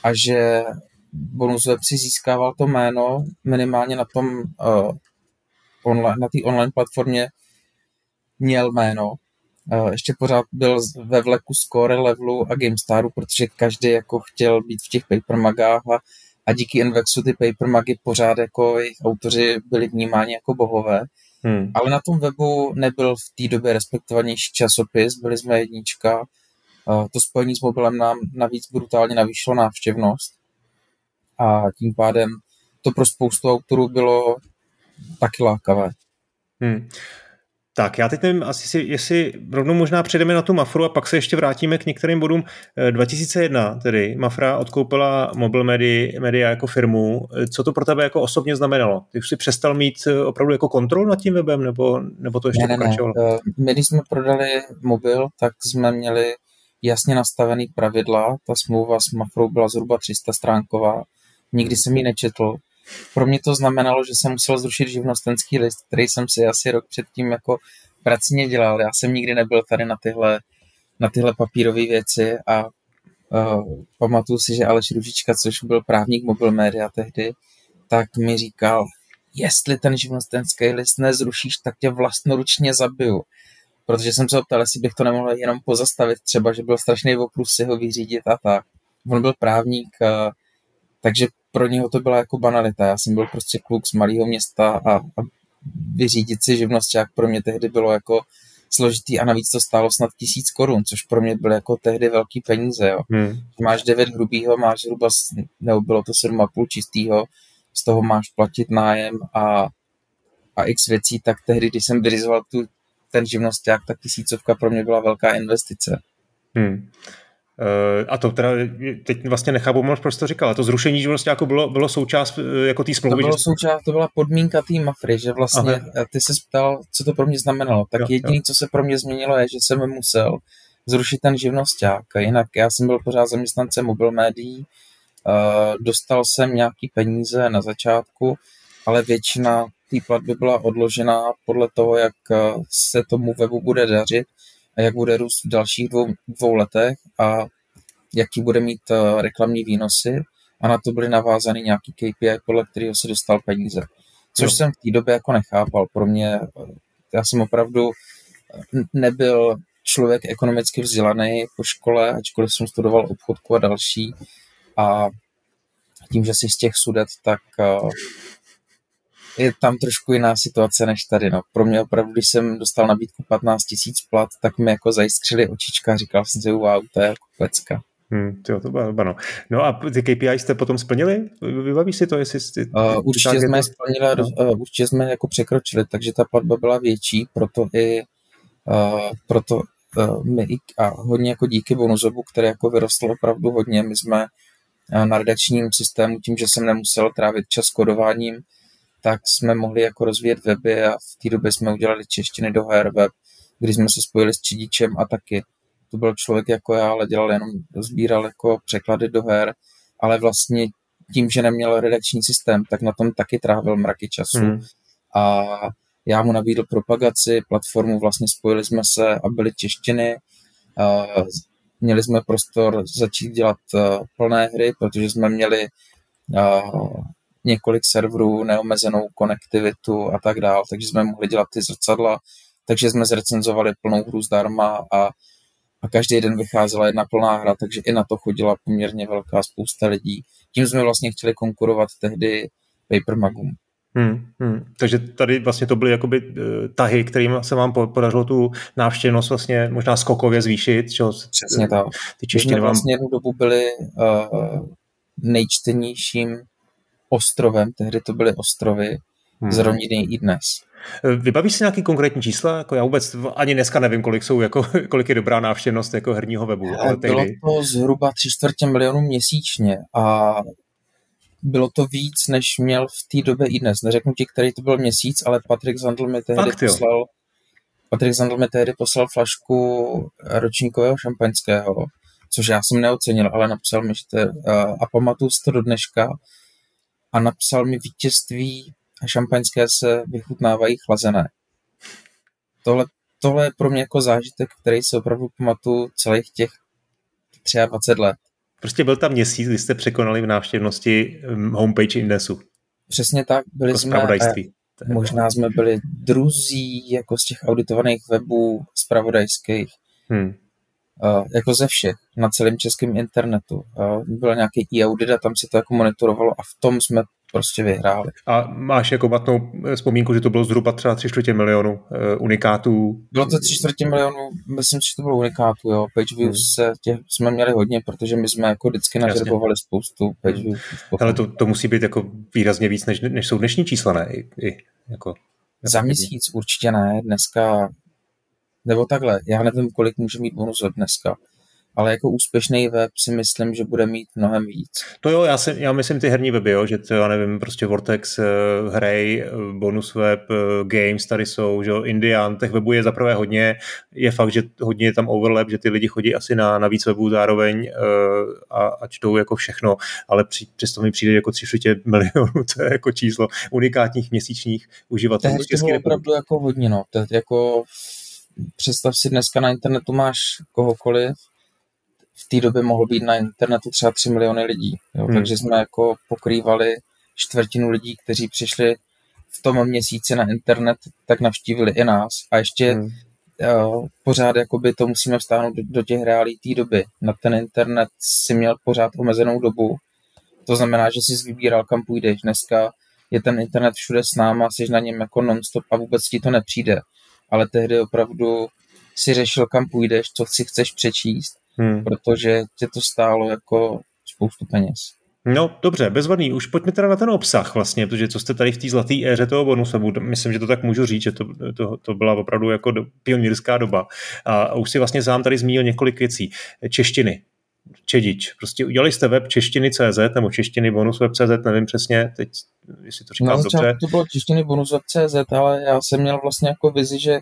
B: a že bonus web si získával to jméno minimálně na tom uh, online, na té online platformě měl jméno ještě pořád byl ve vleku Score levelu a GameStaru, protože každý jako chtěl být v těch papermagách a, a díky Invexu ty papermagy pořád jako jejich autoři byli vnímáni jako bohové. Hmm. Ale na tom webu nebyl v té době respektovanější časopis, byli jsme jednička. To spojení s mobilem nám navíc brutálně navýšilo návštěvnost a tím pádem to pro spoustu autorů bylo taky lákavé.
A: Hmm. Tak, já teď nevím, asi si, jestli rovnou možná přejdeme na tu Mafru a pak se ještě vrátíme k některým bodům. 2001 eh, tedy Mafra odkoupila Mobile Media, Media jako firmu. Co to pro tebe jako osobně znamenalo? Ty už si přestal mít eh, opravdu jako kontrol nad tím webem, nebo, nebo to ještě ne, pokračovalo?
B: Ne, ne. My, když jsme prodali mobil, tak jsme měli jasně nastavený pravidla. Ta smlouva s Mafrou byla zhruba 300 stránková. Nikdy jsem ji nečetl pro mě to znamenalo, že jsem musel zrušit živnostenský list, který jsem si asi rok předtím jako pracně dělal. Já jsem nikdy nebyl tady na tyhle, na tyhle papírové věci a uh, pamatuju si, že Aleš Ružička, což byl právník Mobile Media tehdy, tak mi říkal, jestli ten živnostenský list nezrušíš, tak tě vlastnoručně zabiju. Protože jsem se optal, jestli bych to nemohl jenom pozastavit, třeba, že byl strašný oprus si ho vyřídit a tak. On byl právník, uh, takže pro něho to byla jako banalita. Já jsem byl prostě kluk z malého města a, a vyřídit si jak pro mě tehdy bylo jako složitý a navíc to stálo snad tisíc korun, což pro mě byly jako tehdy velký peníze. Jo. Hmm. Máš devět hrubýho, máš zhruba, nebo bylo to sedm a půl čistýho, z toho máš platit nájem a, a x věcí, tak tehdy, když jsem vyřizoval tu, ten živnosták, tak tisícovka pro mě byla velká investice. Hmm.
A: Uh, a to teda teď vlastně nechápu, moc prostě říkal, to zrušení živnosti jako bylo, bylo součást eh, jako té smlouvy.
B: To, bylo že... součást, to byla podmínka té mafry, že vlastně Aha. Eh, ty se ptal, co to pro mě znamenalo. Tak jo, jediné, co se pro mě změnilo, je, že jsem musel zrušit ten živnosták. Jinak já jsem byl pořád zaměstnancem mobil médií, uh, dostal jsem nějaký peníze na začátku, ale většina té platby byla odložena podle toho, jak se tomu webu bude dařit a jak bude růst v dalších dvou, dvou letech a jaký bude mít uh, reklamní výnosy a na to byly navázány nějaký KPI, podle kterého se dostal peníze. Což no. jsem v té době jako nechápal. Pro mě, já jsem opravdu nebyl člověk ekonomicky vzdělaný po škole, ačkoliv jsem studoval obchodku a další. A tím, že si z těch sudet, tak je tam trošku jiná situace než tady. No. Pro mě opravdu, když jsem dostal nabídku 15 tisíc plat, tak mi jako zajiskřili očička a říkal jsem si, wow, to je jako pecka.
A: Hmm, to, to bylo, no. no a ty KPI jste potom splnili? Vybavíš si to, jestli
B: jsi... Uh, určitě jsme je splnili, no. uh, určitě jsme jako překročili, takže ta platba byla větší, proto i uh, proto uh, my i, a hodně jako díky bonusobu, který jako vyrostl opravdu hodně, my jsme uh, na redakčním systému, tím, že jsem nemusel trávit čas kodováním, tak jsme mohli jako rozvíjet weby a v té době jsme udělali češtiny do HR web, kdy jsme se spojili s Čidičem a taky. To byl člověk jako já, ale dělal jenom, sbíral jako překlady do her, ale vlastně tím, že neměl redakční systém, tak na tom taky trávil mraky času. Hmm. A já mu nabídl propagaci, platformu, vlastně spojili jsme se a byly češtiny. A měli jsme prostor začít dělat plné hry, protože jsme měli několik serverů, neomezenou konektivitu a tak dál, takže jsme mohli dělat ty zrcadla, takže jsme zrecenzovali plnou hru zdarma a, a každý den vycházela jedna plná hra, takže i na to chodila poměrně velká spousta lidí. Tím jsme vlastně chtěli konkurovat tehdy Papermagům.
A: Hmm, hmm. Takže tady vlastně to byly jakoby uh, tahy, kterým se vám podařilo tu návštěvnost vlastně možná skokově zvýšit. Čo?
B: Přesně tak. Ty češtiny vám... vlastně jednu dobu byli uh, nejčtenějším ostrovem, tehdy to byly ostrovy, hmm. zrovna i dnes.
A: Vybavíš si nějaký konkrétní čísla? Jako já vůbec ani dneska nevím, kolik jsou, jako, *laughs* kolik je dobrá návštěvnost jako herního webu.
B: Ale tehdy... Bylo to zhruba tři čtvrtě milionů měsíčně a bylo to víc, než měl v té době i dnes. Neřeknu ti, který to byl měsíc, ale Patrik Zandl mi tehdy Fakt, poslal Patrik Zandl mi tehdy poslal flašku ročníkového šampaňského, což já jsem neocenil, ale napsal mi, že to je, a pamatuju si to do dneška, a napsal mi vítězství a šampaňské se vychutnávají chlazené. Tohle, tohle je pro mě jako zážitek, který si opravdu pamatuju celých těch 23 let.
A: Prostě byl tam měsíc, kdy jste překonali v návštěvnosti hm, homepage Indesu.
B: Přesně tak. Byli
A: jako
B: jsme, Možná jsme byli druzí jako z těch auditovaných webů spravodajských. Hmm. Jako ze všech, na celém českém internetu. Byl nějaký e-audit a tam se to jako monitorovalo a v tom jsme prostě vyhráli.
A: A máš jako matnou vzpomínku, že to bylo zhruba třeba tři čtvrtě milionu uh, unikátů?
B: Bylo to tři čtvrtě milionu, myslím, že to bylo unikátů, jo. Page views hmm. se těch jsme měli hodně, protože my jsme jako vždycky nažrbovali spoustu page views.
A: Ale to, to musí být jako výrazně víc, než, než jsou dnešní čísla, ne? I, i, jako,
B: Za měsíc určitě ne, dneska nebo takhle, já nevím, kolik může mít bonus web dneska, ale jako úspěšný web si myslím, že bude mít mnohem víc.
A: To jo, já, si, já myslím ty herní weby, jo, že to, já nevím, prostě Vortex, uh, Hray, uh, Bonus Web, uh, Games tady jsou, že jo, Indian, těch webů je zaprvé hodně, je fakt, že hodně je tam overlap, že ty lidi chodí asi na, na víc webů zároveň a, a čtou jako všechno, ale při, přesto mi přijde jako tři milionů, *laughs* to je jako číslo unikátních měsíčních uživatelů.
B: To je opravdu jako hodně, no, to je jako představ si, dneska na internetu máš kohokoliv, v té době mohlo být na internetu třeba 3 miliony lidí. Jo? Hmm. Takže jsme jako pokrývali čtvrtinu lidí, kteří přišli v tom měsíci na internet, tak navštívili i nás. A ještě hmm. uh, pořád jakoby to musíme vstáhnout do, do těch reálí té doby. Na ten internet si měl pořád omezenou dobu. To znamená, že jsi vybíral, kam půjdeš. Dneska je ten internet všude s náma, jsi na něm jako nonstop a vůbec ti to nepřijde ale tehdy opravdu si řešil, kam půjdeš, co si chceš přečíst, hmm. protože tě to stálo jako spoustu peněz.
A: No, dobře, bezvadný. Už pojďme teda na ten obsah vlastně, protože co jste tady v té zlaté éře toho bonusu, myslím, že to tak můžu říct, že to, to, to byla opravdu jako do, pionýrská doba. A, a už si vlastně sám tady zmínil několik věcí. Češtiny, Čedič. Prostě udělali jste web češtiny.cz nebo češtiny bonus web.cz, nevím přesně, teď, jestli to říkám
B: no,
A: dobře.
B: to bylo češtiny bonus web.cz, ale já jsem měl vlastně jako vizi, že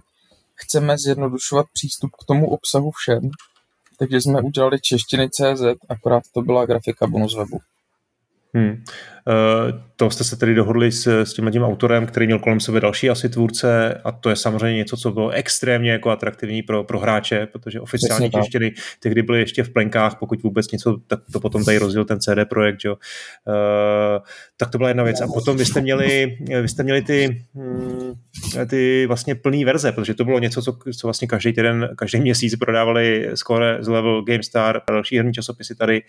B: chceme zjednodušovat přístup k tomu obsahu všem, takže jsme udělali češtiny.cz, akorát to byla grafika bonus webu.
A: Hmm. Eh, to jste se tedy dohodli s, s tím tím autorem, který měl kolem sebe další asi tvůrce a to je samozřejmě něco, co bylo extrémně jako atraktivní pro, pro hráče, protože oficiální češtiny tehdy byly ještě v plenkách, pokud vůbec něco, tak to potom tady rozdělil ten CD projekt, jo. Uh, tak to byla jedna věc. A potom vy jste měli, vy jste měli ty, hm, ty vlastně plný verze, protože to bylo něco, co, co vlastně každý týden, každý měsíc prodávali skoro z level GameStar a další herní časopisy tady.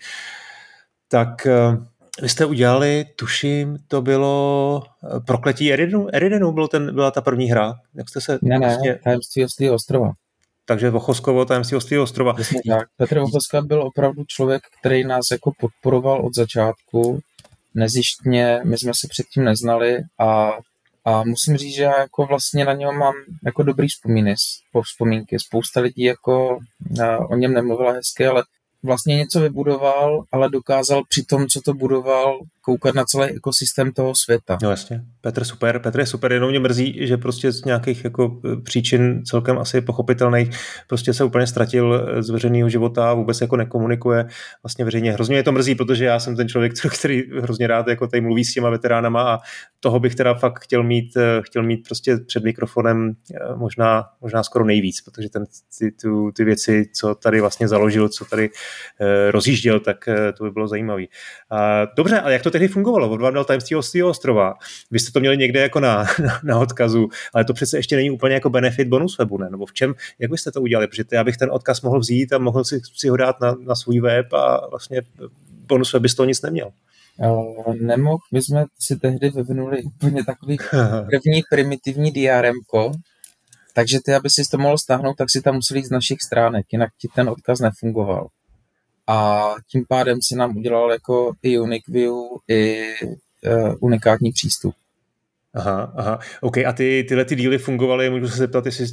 A: Tak uh, vy jste udělali, tuším, to bylo eh, Prokletí Eridenu, Eridenu byl ten, byla ta první hra. Jak jste se...
B: Ne, ne, vlastně... Tajemství ostrého ostrova.
A: Takže Vochoskovo, Tajemství ostrého ostrova.
B: tak. Petr Vochoska byl opravdu člověk, který nás jako podporoval od začátku. Nezjištně, my jsme se předtím neznali a, a musím říct, že já jako vlastně na něho mám jako dobrý vzpomíny, vzpomínky. Spousta lidí jako eh, o něm nemluvila hezky, ale vlastně něco vybudoval, ale dokázal při tom, co to budoval, koukat na celý ekosystém toho světa.
A: No jasně, Petr super, Petr je super, jenom mě mrzí, že prostě z nějakých jako e, příčin celkem asi pochopitelných prostě se úplně ztratil e, z veřejného života a vůbec jako nekomunikuje vlastně veřejně. Hrozně je to mrzí, protože já jsem ten člověk, který hrozně rád jako tady mluví s těma veteránama a toho bych teda fakt chtěl mít, e, chtěl mít prostě před mikrofonem možná, možná skoro nejvíc, protože ten, ty, ty, ty věci, co tady vlastně založil, co tady rozjížděl, tak to by bylo zajímavé. Dobře, ale jak to tehdy fungovalo, od vám dal tajemství Ostého ostrova. Vy jste to měli někde jako na, *laughs* na, na, odkazu, ale to přece ještě není úplně jako benefit bonus webu, ne? Nebo v čem, jak byste to udělali? Protože já bych ten odkaz mohl vzít a mohl si, si ho dát na, na svůj web a vlastně bonus web by z toho nic neměl.
B: Nemohl, my jsme si tehdy vyvinuli úplně takový *laughs* první primitivní DRM, takže ty, aby si to mohl stáhnout, tak si tam museli jít z našich stránek, jinak ti ten odkaz nefungoval a tím pádem si nám udělal jako i unique view, i uh, unikátní přístup.
A: Aha, aha. OK, a ty, tyhle ty díly fungovaly, můžu se zeptat, jestli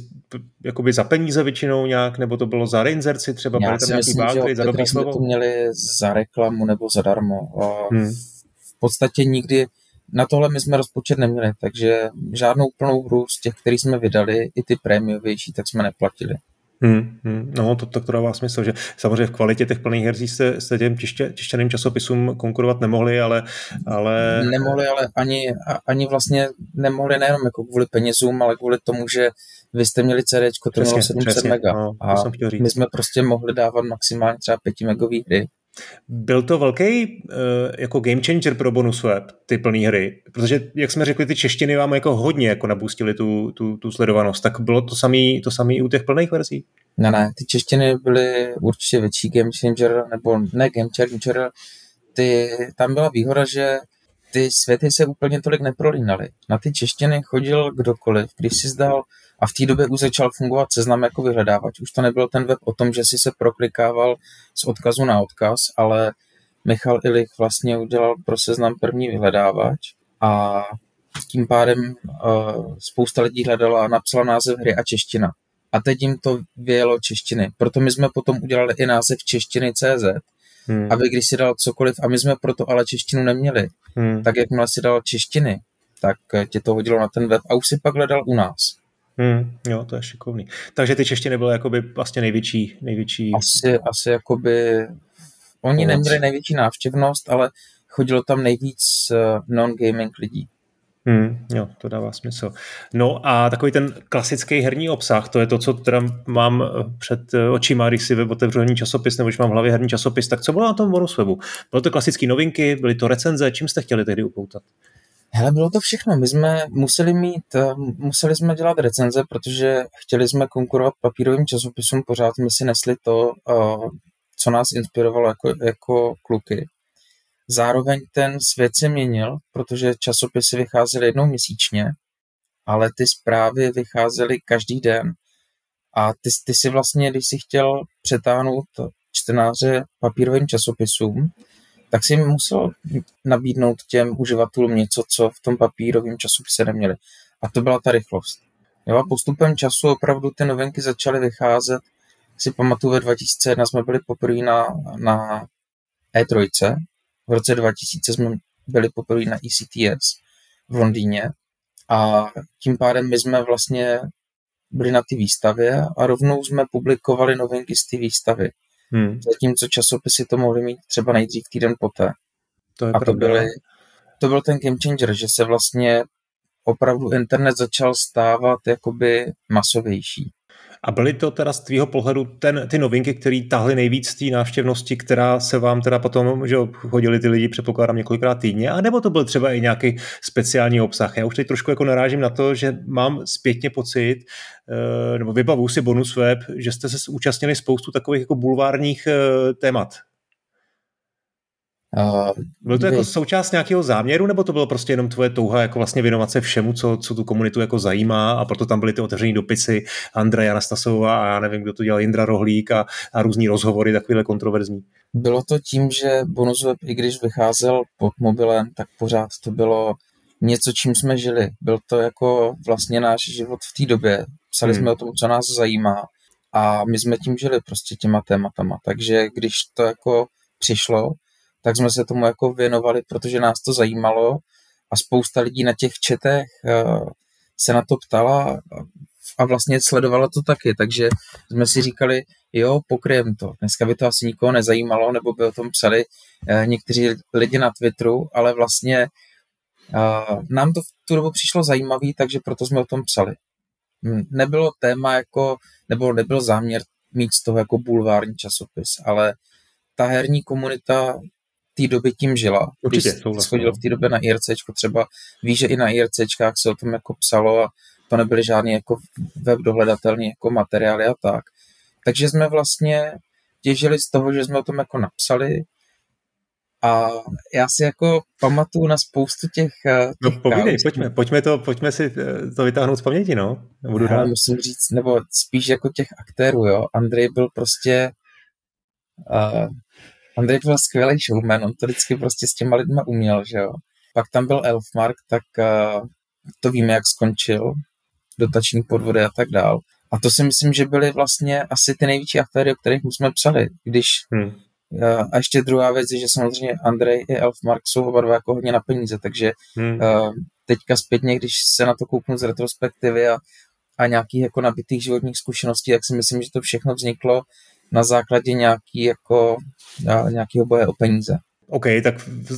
A: jakoby za peníze většinou nějak, nebo to bylo za reinzerci třeba,
B: Já byly tam nějaký myslím, za dobrý slovo? to měli za reklamu nebo zadarmo. A hmm. V podstatě nikdy na tohle my jsme rozpočet neměli, takže žádnou plnou hru z těch, který jsme vydali, i ty prémiovější, tak jsme neplatili.
A: Hmm, hmm, no, to, to, to dává smysl, že samozřejmě v kvalitě těch plných herzí jste, jste těm tiště, tištěným časopisům konkurovat nemohli, ale, ale...
B: Nemohli, ale ani, ani vlastně nemohli nejenom jako kvůli penězům, ale kvůli tomu, že vy jste měli CD, to mělo 700 přesně, mega. No, a my jsme prostě mohli dávat maximálně třeba 5 megový hry.
A: Byl to velký uh, jako game changer pro bonus web, ty plné hry, protože, jak jsme řekli, ty češtiny vám jako hodně jako nabustili tu, tu, tu sledovanost, tak bylo to samý, to samý i u těch plných verzí?
B: Ne, ne, ty češtiny byly určitě větší game changer, nebo ne game changer, ty, tam byla výhoda, že ty světy se úplně tolik neprolínaly. Na ty češtiny chodil kdokoliv, když si zdal, a v té době už začal fungovat seznam jako vyhledávač. Už to nebyl ten web o tom, že si se proklikával z odkazu na odkaz, ale Michal Ilich vlastně udělal pro seznam první vyhledávač a tím pádem uh, spousta lidí hledala a napsala název hry a čeština. A teď jim to vyjelo češtiny. Proto my jsme potom udělali i název češtiny CZ, hmm. aby když si dal cokoliv, a my jsme proto ale češtinu neměli, hmm. tak jakmile si dal češtiny, tak tě to hodilo na ten web a už si pak hledal u nás.
A: Hmm, jo, to je šikovný. Takže ty češtiny byly jakoby vlastně největší, největší...
B: Asi, asi jakoby... Oni neměli největší návštěvnost, ale chodilo tam nejvíc eh, non-gaming lidí.
A: Hmm, jo, to dává smysl. No a takový ten klasický herní obsah, to je to, co teda mám eh, před eh, očima, když si otevřu herní časopis, nebo když mám v hlavě herní časopis, tak co bylo na tom bonus webu? Bylo to klasické novinky, byly to recenze, čím jste chtěli tehdy upoutat?
B: Hele, bylo to všechno. My jsme museli mít, eh, museli jsme dělat recenze, protože chtěli jsme konkurovat papírovým časopisům, pořád jsme si nesli to, co nás inspirovalo jako, jako kluky. Zároveň ten svět se měnil, protože časopisy vycházely jednou měsíčně, ale ty zprávy vycházely každý den. A ty, ty si vlastně, když si chtěl přetáhnout čtenáře papírovým časopisům, tak si musel nabídnout těm uživatelům něco, co v tom papírovém časopise neměli. A to byla ta rychlost. Jo, a postupem času opravdu ty novinky začaly vycházet. Si pamatuju, ve 2001 jsme byli poprvé na, na E3, v roce 2000 jsme byli poprvé na ECTS v Londýně a tím pádem my jsme vlastně byli na té výstavě a rovnou jsme publikovali novinky z té výstavy. Hmm. Zatímco časopisy to mohly mít třeba nejdřív týden poté. To je a to, byly, to byl ten game changer, že se vlastně opravdu internet začal stávat jakoby masovější.
A: A byly to teda z tvýho pohledu ten, ty novinky, které tahly nejvíc té návštěvnosti, která se vám teda potom, že chodili ty lidi, předpokládám, několikrát týdně, a nebo to byl třeba i nějaký speciální obsah. Já už teď trošku jako narážím na to, že mám zpětně pocit, eh, nebo vybavu si bonus web, že jste se účastnili spoustu takových jako bulvárních eh, témat. Uh, bylo to jako součást nějakého záměru, nebo to bylo prostě jenom tvoje touha jako vlastně věnovat se všemu, co, co tu komunitu jako zajímá a proto tam byly ty otevřené dopisy Andreja Anastasova a já nevím, kdo to dělal, Jindra Rohlík a, a různý rozhovory takovýhle kontroverzní.
B: Bylo to tím, že bonus web, i když vycházel pod mobilem, tak pořád to bylo něco, čím jsme žili. Byl to jako vlastně náš život v té době. Psali hmm. jsme o tom, co nás zajímá a my jsme tím žili prostě těma tématama. Takže když to jako přišlo, tak jsme se tomu jako věnovali, protože nás to zajímalo a spousta lidí na těch četech eh, se na to ptala a vlastně sledovala to taky, takže jsme si říkali, jo, pokryjem to. Dneska by to asi nikoho nezajímalo, nebo by o tom psali eh, někteří lidi na Twitteru, ale vlastně eh, nám to v tu dobu přišlo zajímavý, takže proto jsme o tom psali. Hm, nebylo téma jako, nebo nebyl záměr mít z toho jako bulvární časopis, ale ta herní komunita té doby tím žila.
A: Určitě,
B: Když jsi chodil v té době na IRC, třeba víš, že i na IRCčkách se o tom jako psalo a to nebyly žádný jako web dohledatelný jako materiály a tak. Takže jsme vlastně těžili z toho, že jsme o tom jako napsali a já si jako pamatuju na spoustu těch...
A: Eh, no, těch no povídej, pojďme, pojďme, to, pojďme si eh, to vytáhnout z paměti, no.
B: Budu rád. Musím říct, nebo spíš jako těch aktérů, jo. Andrej byl prostě uh, Andrej byl skvělý showman, on to vždycky prostě s těma lidma uměl, že jo. Pak tam byl Elfmark, tak uh, to víme, jak skončil, dotační podvody a tak dál. A to si myslím, že byly vlastně asi ty největší aféry, o kterých jsme psali. Když hmm. uh, a ještě druhá věc je, že samozřejmě Andrej i Elfmark jsou oba dva jako hodně na peníze, takže hmm. uh, teďka zpětně, když se na to kouknu z retrospektivy a, a nějakých jako nabitých životních zkušeností, tak si myslím, že to všechno vzniklo na základě nějaký jako, nějakého boje o peníze.
A: OK, tak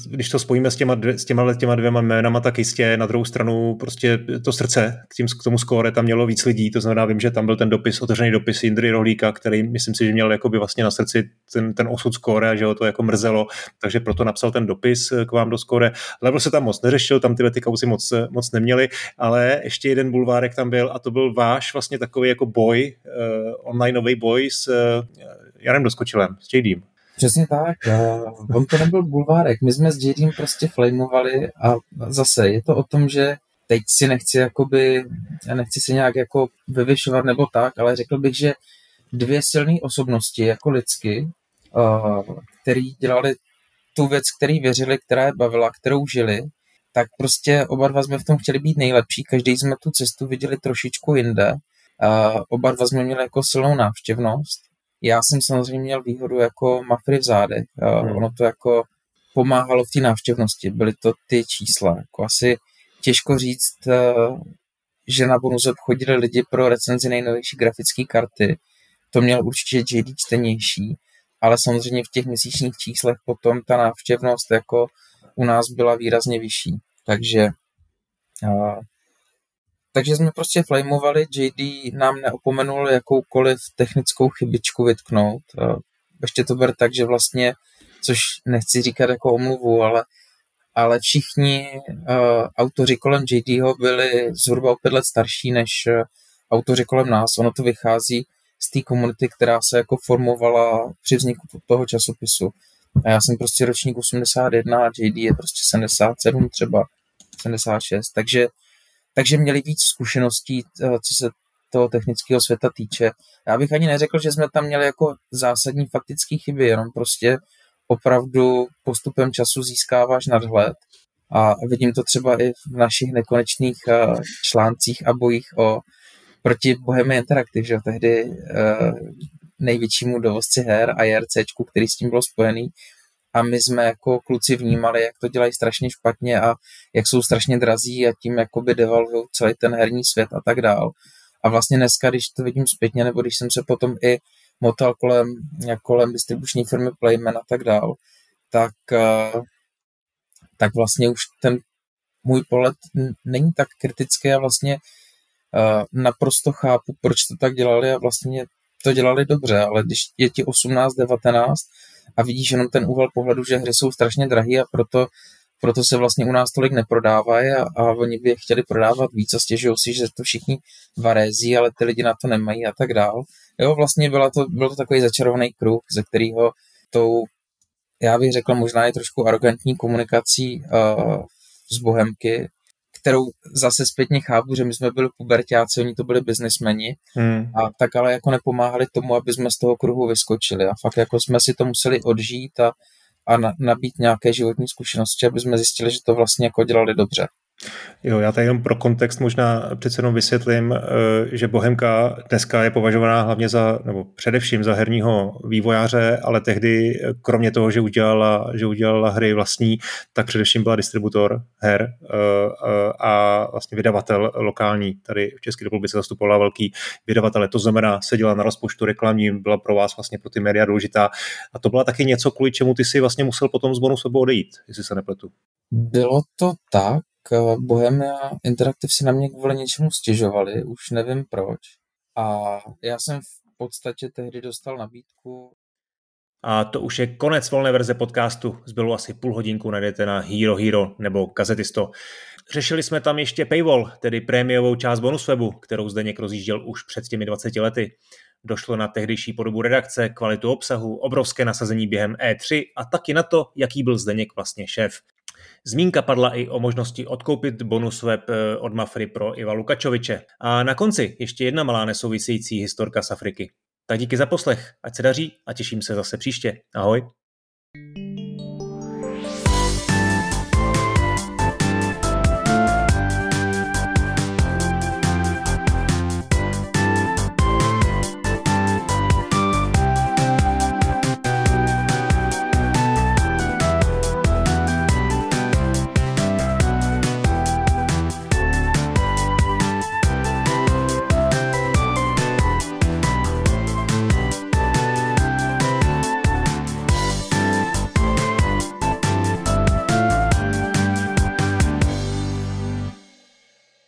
A: když to spojíme s těma, dvě, s těma, těma dvěma jménama, tak jistě na druhou stranu prostě to srdce k, tím, k tomu skóre tam mělo víc lidí, to znamená, vím, že tam byl ten dopis, otevřený dopis Jindry Rohlíka, který myslím si, že měl jakoby vlastně na srdci ten, ten osud skóre, že ho to jako mrzelo, takže proto napsal ten dopis k vám do skóre. Level se tam moc neřešil, tam tyhle ty kauzy moc, moc neměli, ale ještě jeden bulvárek tam byl a to byl váš vlastně takový jako boj, uh, onlineový boj s uh, Janem Doskočilem, s JDem.
B: Přesně tak. On to nebyl bulvárek. My jsme s JDem prostě flamovali a zase je to o tom, že teď si nechci jakoby, nechci se nějak jako vyvyšovat nebo tak, ale řekl bych, že dvě silné osobnosti jako lidsky, který dělali tu věc, který věřili, která je bavila, kterou žili, tak prostě oba dva jsme v tom chtěli být nejlepší, každý jsme tu cestu viděli trošičku jinde, a oba dva jsme měli jako silnou návštěvnost já jsem samozřejmě měl výhodu jako mafry v zádech. Hmm. Ono to jako pomáhalo v té návštěvnosti. Byly to ty čísla. Jako asi těžko říct, eh, že na bonusweb chodili lidi pro recenzi nejnovější grafické karty. To měl určitě JD čtenější, ale samozřejmě v těch měsíčních číslech potom ta návštěvnost jako u nás byla výrazně vyšší. Takže eh, takže jsme prostě flamovali, JD nám neopomenul jakoukoliv technickou chybičku vytknout. Ještě to ber tak, že vlastně, což nechci říkat jako omluvu, ale, ale všichni uh, autoři kolem JDho byli zhruba o pět let starší než uh, autoři kolem nás. Ono to vychází z té komunity, která se jako formovala při vzniku toho časopisu. A já jsem prostě ročník 81 a JD je prostě 77 třeba, 76. Takže takže měli víc zkušeností, eh, co se toho technického světa týče. Já bych ani neřekl, že jsme tam měli jako zásadní faktické chyby, jenom prostě opravdu postupem času získáváš nadhled. A vidím to třeba i v našich nekonečných eh, článcích a bojích o proti Bohemia Interactive, že tehdy uh, největšímu dovozci her a JRC, který s tím byl spojený, a my jsme jako kluci vnímali, jak to dělají strašně špatně a jak jsou strašně drazí a tím jakoby devalvují celý ten herní svět a tak dál. A vlastně dneska, když to vidím zpětně, nebo když jsem se potom i motal kolem, kolem distribuční firmy Playman a tak dál, tak, eh, tak vlastně už ten můj pohled není tak kritický a vlastně eh, naprosto chápu, proč to tak dělali a vlastně to dělali dobře, ale když je ti 18, 19 a vidíš jenom ten úhel pohledu, že hry jsou strašně drahé a proto, proto se vlastně u nás tolik neprodávají a, a oni by je chtěli prodávat víc a stěžují si, že to všichni varézí, ale ty lidi na to nemají a tak dál. Jo, vlastně byla to, byl to takový začarovaný kruh, ze kterého tou, já bych řekl, možná je trošku arrogantní komunikací uh, z Bohemky kterou zase zpětně chápu, že my jsme byli pubertáci, oni to byli biznismeni hmm. a tak ale jako nepomáhali tomu, aby jsme z toho kruhu vyskočili a fakt jako jsme si to museli odžít a, a na, nabít nějaké životní zkušenosti, aby jsme zjistili, že to vlastně jako dělali dobře.
A: Jo, já tady jenom pro kontext možná přece jenom vysvětlím, eh, že Bohemka dneska je považovaná hlavně za, nebo především za herního vývojáře, ale tehdy, eh, kromě toho, že udělala, že udělala hry vlastní, tak především byla distributor her eh, a vlastně vydavatel lokální. Tady v České republice zastupovala velký vydavatel, to znamená, seděla na rozpočtu reklamním, byla pro vás vlastně pro ty média důležitá. A to byla taky něco, kvůli čemu ty si vlastně musel potom z Bonusobu odejít, jestli se nepletu.
B: Bylo to tak, Bohemia Interactive si na mě kvůli něčemu stěžovali, už nevím proč. A já jsem v podstatě tehdy dostal nabídku.
A: A to už je konec volné verze podcastu. Zbylo asi půl hodinku, najdete na Hero Hero nebo Kazetisto. Řešili jsme tam ještě paywall, tedy prémiovou část bonuswebu, kterou zde někdo rozjížděl už před těmi 20 lety. Došlo na tehdejší podobu redakce, kvalitu obsahu, obrovské nasazení během E3 a taky na to, jaký byl Zdeněk vlastně šéf. Zmínka padla i o možnosti odkoupit bonus web eh, od Mafry pro Iva Lukačoviče. A na konci ještě jedna malá nesouvisející historka z Afriky. Tak díky za poslech, ať se daří a těším se zase příště. Ahoj.